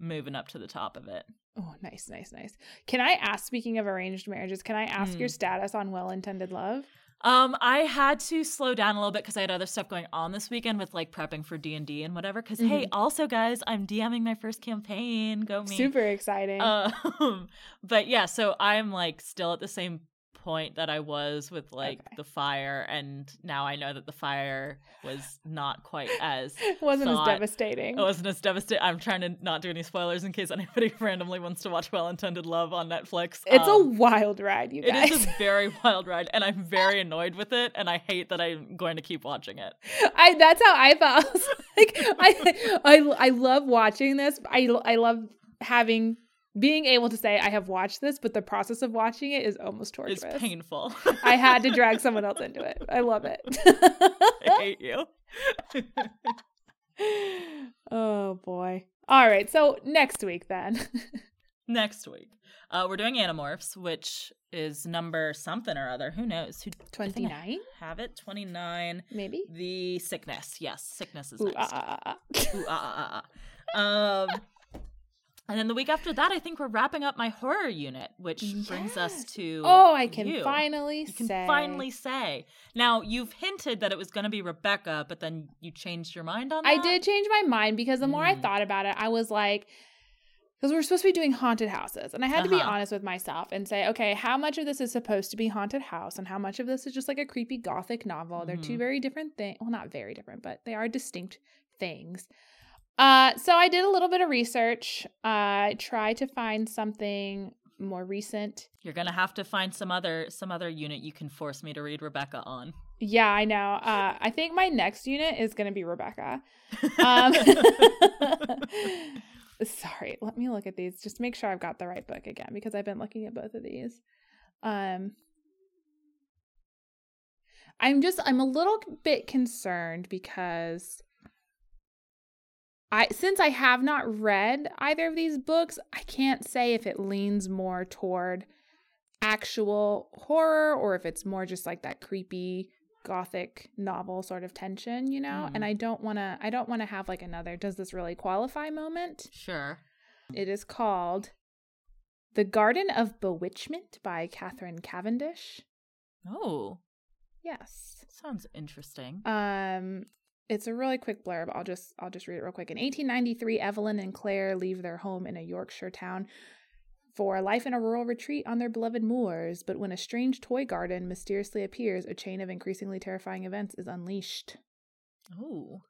moving up to the top of it. Oh, nice, nice, nice. Can I ask? Speaking of arranged marriages, can I ask your Hmm. status on well-intended love? Um, I had to slow down a little bit because I had other stuff going on this weekend with like prepping for D and D and whatever. Because hey, also guys, I'm DMing my first campaign. Go me. Super exciting. Um, but yeah, so I'm like still at the same point that I was with like Okay. the fire, and now I know that the fire was not quite as It wasn't thought- as devastating. it wasn't as devastating. I'm trying to not do any spoilers in case anybody randomly wants to watch Well Intended Love on Netflix. it's a Um, wild ride, you it guys. is a very wild ride, and I'm very annoyed with it, and I hate that I'm going to keep watching it. I that's how I felt. Like I I I love watching this. I I love having being able to say I have watched this, but the process of watching it is almost torturous. It's painful. I had to drag someone else into it. I love it. I hate you. oh boy. All right. So next week then. Next week, uh, we're doing Animorphs, which is number something or other. Who knows? Who I 29 have it? Twenty nine. maybe. The sickness. Yes, sickness is Ooh, next. ah, ah, ah. Ooh, ah, ah, ah, ah. Um, and then the week after that, I think we're wrapping up my horror unit, which brings us to Oh, I can you. finally You can say. finally say. Now you've hinted that it was going to be Rebecca, but then you changed your mind on that. I did change my mind because the more I Mm. thought about it, I was like, because we're supposed to be doing haunted houses. And I had to be Uh-huh. honest with myself and say, okay, how much of this is supposed to be haunted house and how much of this is just like a creepy gothic novel? They're two Mhm. very different things. Well, not very different, but they are distinct things. Uh, so I did a little bit of research. I tried to find something more recent. You're gonna have to find some other some other unit you can force me to read Rebecca on. Yeah, I know. Uh, I think my next unit is going to be Rebecca. Um, sorry, let me look at these just make sure I've got the right book again because I've been looking at both of these. Um, I'm just I'm a little bit concerned because I since I have not read either of these books, I can't say if it leans more toward actual horror or if it's more just like that creepy gothic novel sort of tension, you know? Mhm. And I don't want to I don't want to have like another does this really qualify moment. sure. It is called The Garden of Bewitchment by Catherine Cavendish. Oh, Yes. sounds interesting. Um it's a really quick blurb. I'll just I'll just read it real quick. In 1893, Evelyn and Claire leave their home in a Yorkshire town for a life in a rural retreat on their beloved moors, but when a strange toy garden mysteriously appears, a chain of increasingly terrifying events is unleashed. Oh,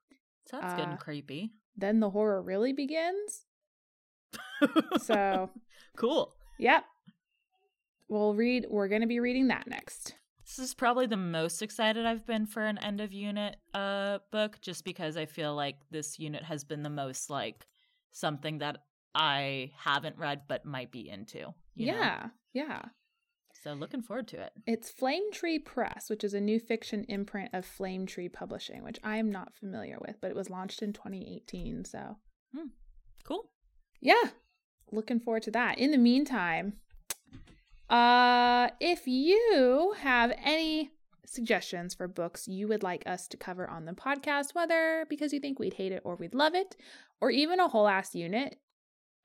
that's Uh, getting creepy. Then the horror really begins. So, cool. yep. We'll read we're going to be reading that next. This is probably the most excited I've been for an end of unit uh book just because I feel like this unit has been the most like something that I haven't read but might be into. you know? yeah. Yeah. So looking forward to it. It's Flame Tree Press, which is a new fiction imprint of Flame Tree Publishing, which I am not familiar with, but it was launched in 2018. So, Cool. yeah, looking forward to that. In the meantime, uh, if you have any suggestions for books you would like us to cover on the podcast, whether because you think we'd hate it or we'd love it, or even a whole ass unit,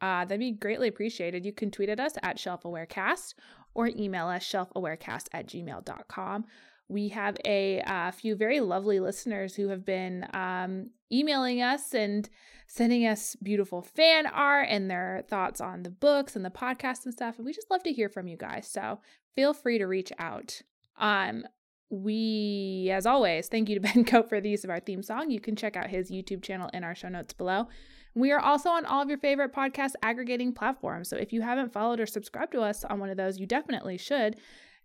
uh, that'd be greatly appreciated. You can tweet at us at shelfawarecast or email us shelfawarecast at gmail.com. We have a uh, few very lovely listeners who have been um, emailing us and sending us beautiful fan art and their thoughts on the books and the podcast and stuff. And we just love to hear from you guys. So feel free to reach out. Um, we, as always, thank you to Ben Cope for the use of our theme song. You can check out his YouTube channel in our show notes below. We are also on all of your favorite podcast aggregating platforms. So if you haven't followed or subscribed to us on one of those, you definitely should.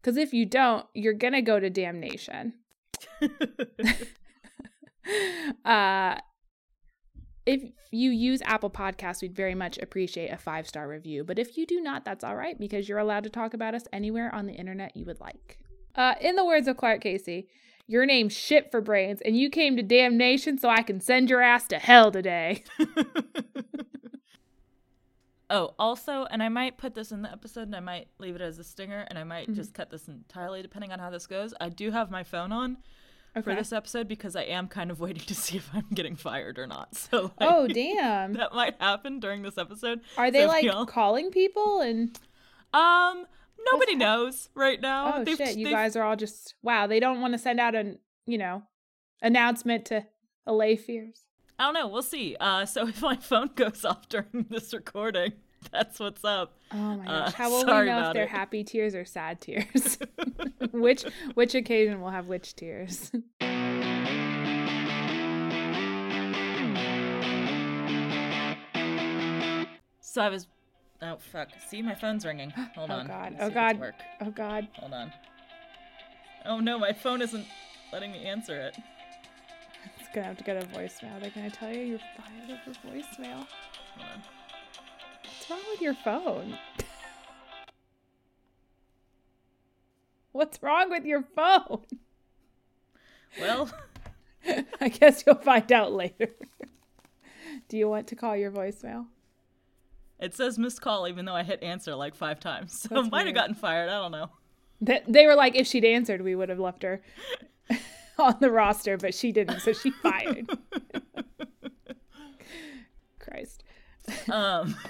Because if you don't, you're going to go to damnation. uh, if you use Apple Podcasts, we'd very much appreciate a five star review. But if you do not, that's all right because you're allowed to talk about us anywhere on the internet you would like. Uh, in the words of Clark Casey, your name's shit for brains, and you came to damnation so I can send your ass to hell today. oh, also, and I might put this in the episode and I might leave it as a stinger and I might Mhm. just cut this entirely depending on how this goes. I do have my phone on for this episode because I am kind of waiting to see if I'm getting fired or not. So like, Oh, damn. that might happen during this episode. Are they So like y'all- calling people and Um, nobody hap- knows right now. oh They've- shit, you they've- guys are all just wow, they don't want to send out an, you know, announcement to allay fears. I don't know. We'll see. Uh, so if my phone goes off during this recording, That's what's up. Oh my Uh, gosh! How will we know if they're it. happy tears or sad tears? which which occasion will have which tears? So I was. Oh fuck! See, my phone's ringing. Hold on. Oh, on. God. Let's Oh, God. Oh God! Hold on. Oh no, my phone isn't letting me answer it. Gonna have to go to voicemail. They're gonna tell you you're fired over voicemail. What's wrong with your phone? What's wrong with your phone? Well, I guess you'll find out later. Do you want to call your voicemail? it says missed call even though I hit answer like five times. So That's might have gotten fired. I don't know. They, they were like, if she'd answered, we would have left her on the roster, but she didn't, so she fired. Christ. Um.